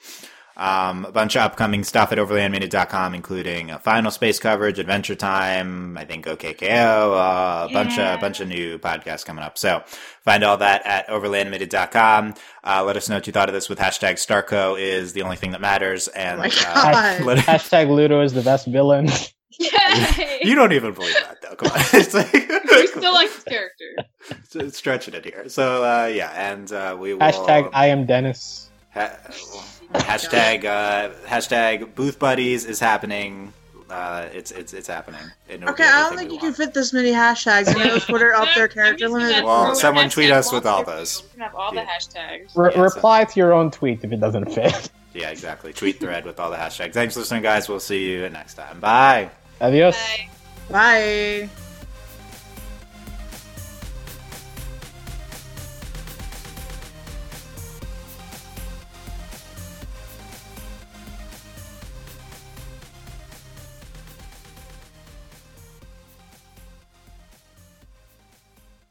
Speaker 1: Um, a bunch of upcoming stuff at overlyanimated.com, including uh, Final Space coverage, Adventure Time, I think OKKO, uh, a bunch of a bunch of new podcasts coming up. So find all that at overlyanimated.com. Uh, let us know what you thought of this with hashtag Starco is the only thing that matters. And
Speaker 3: Oh
Speaker 1: uh, let-
Speaker 4: Hashtag Ludo is the best villain.
Speaker 2: Yay!
Speaker 1: you don't even believe that though. Come on, it's like
Speaker 2: we still like this character.
Speaker 1: stretching it here. So uh, yeah, and uh, we will
Speaker 4: Hashtag I am Dennis.
Speaker 1: Ha- hashtag uh, hashtag booth buddies is happening. Uh, it's it's it's happening. It'll
Speaker 3: Okay, I don't think
Speaker 1: we
Speaker 3: you can fit this many hashtags. I know Twitter up their character
Speaker 2: using
Speaker 3: limit.
Speaker 1: Well, someone tweet us with all those.
Speaker 2: We can have all
Speaker 1: Yeah.
Speaker 2: the hashtags.
Speaker 4: Re-
Speaker 1: Yeah, so-
Speaker 4: reply to your own tweet if it doesn't fit.
Speaker 1: Yeah, exactly. Tweet thread with all the hashtags. Thanks for listening, guys. We'll see you next time. Bye.
Speaker 4: Adios.
Speaker 2: Bye.
Speaker 3: Bye.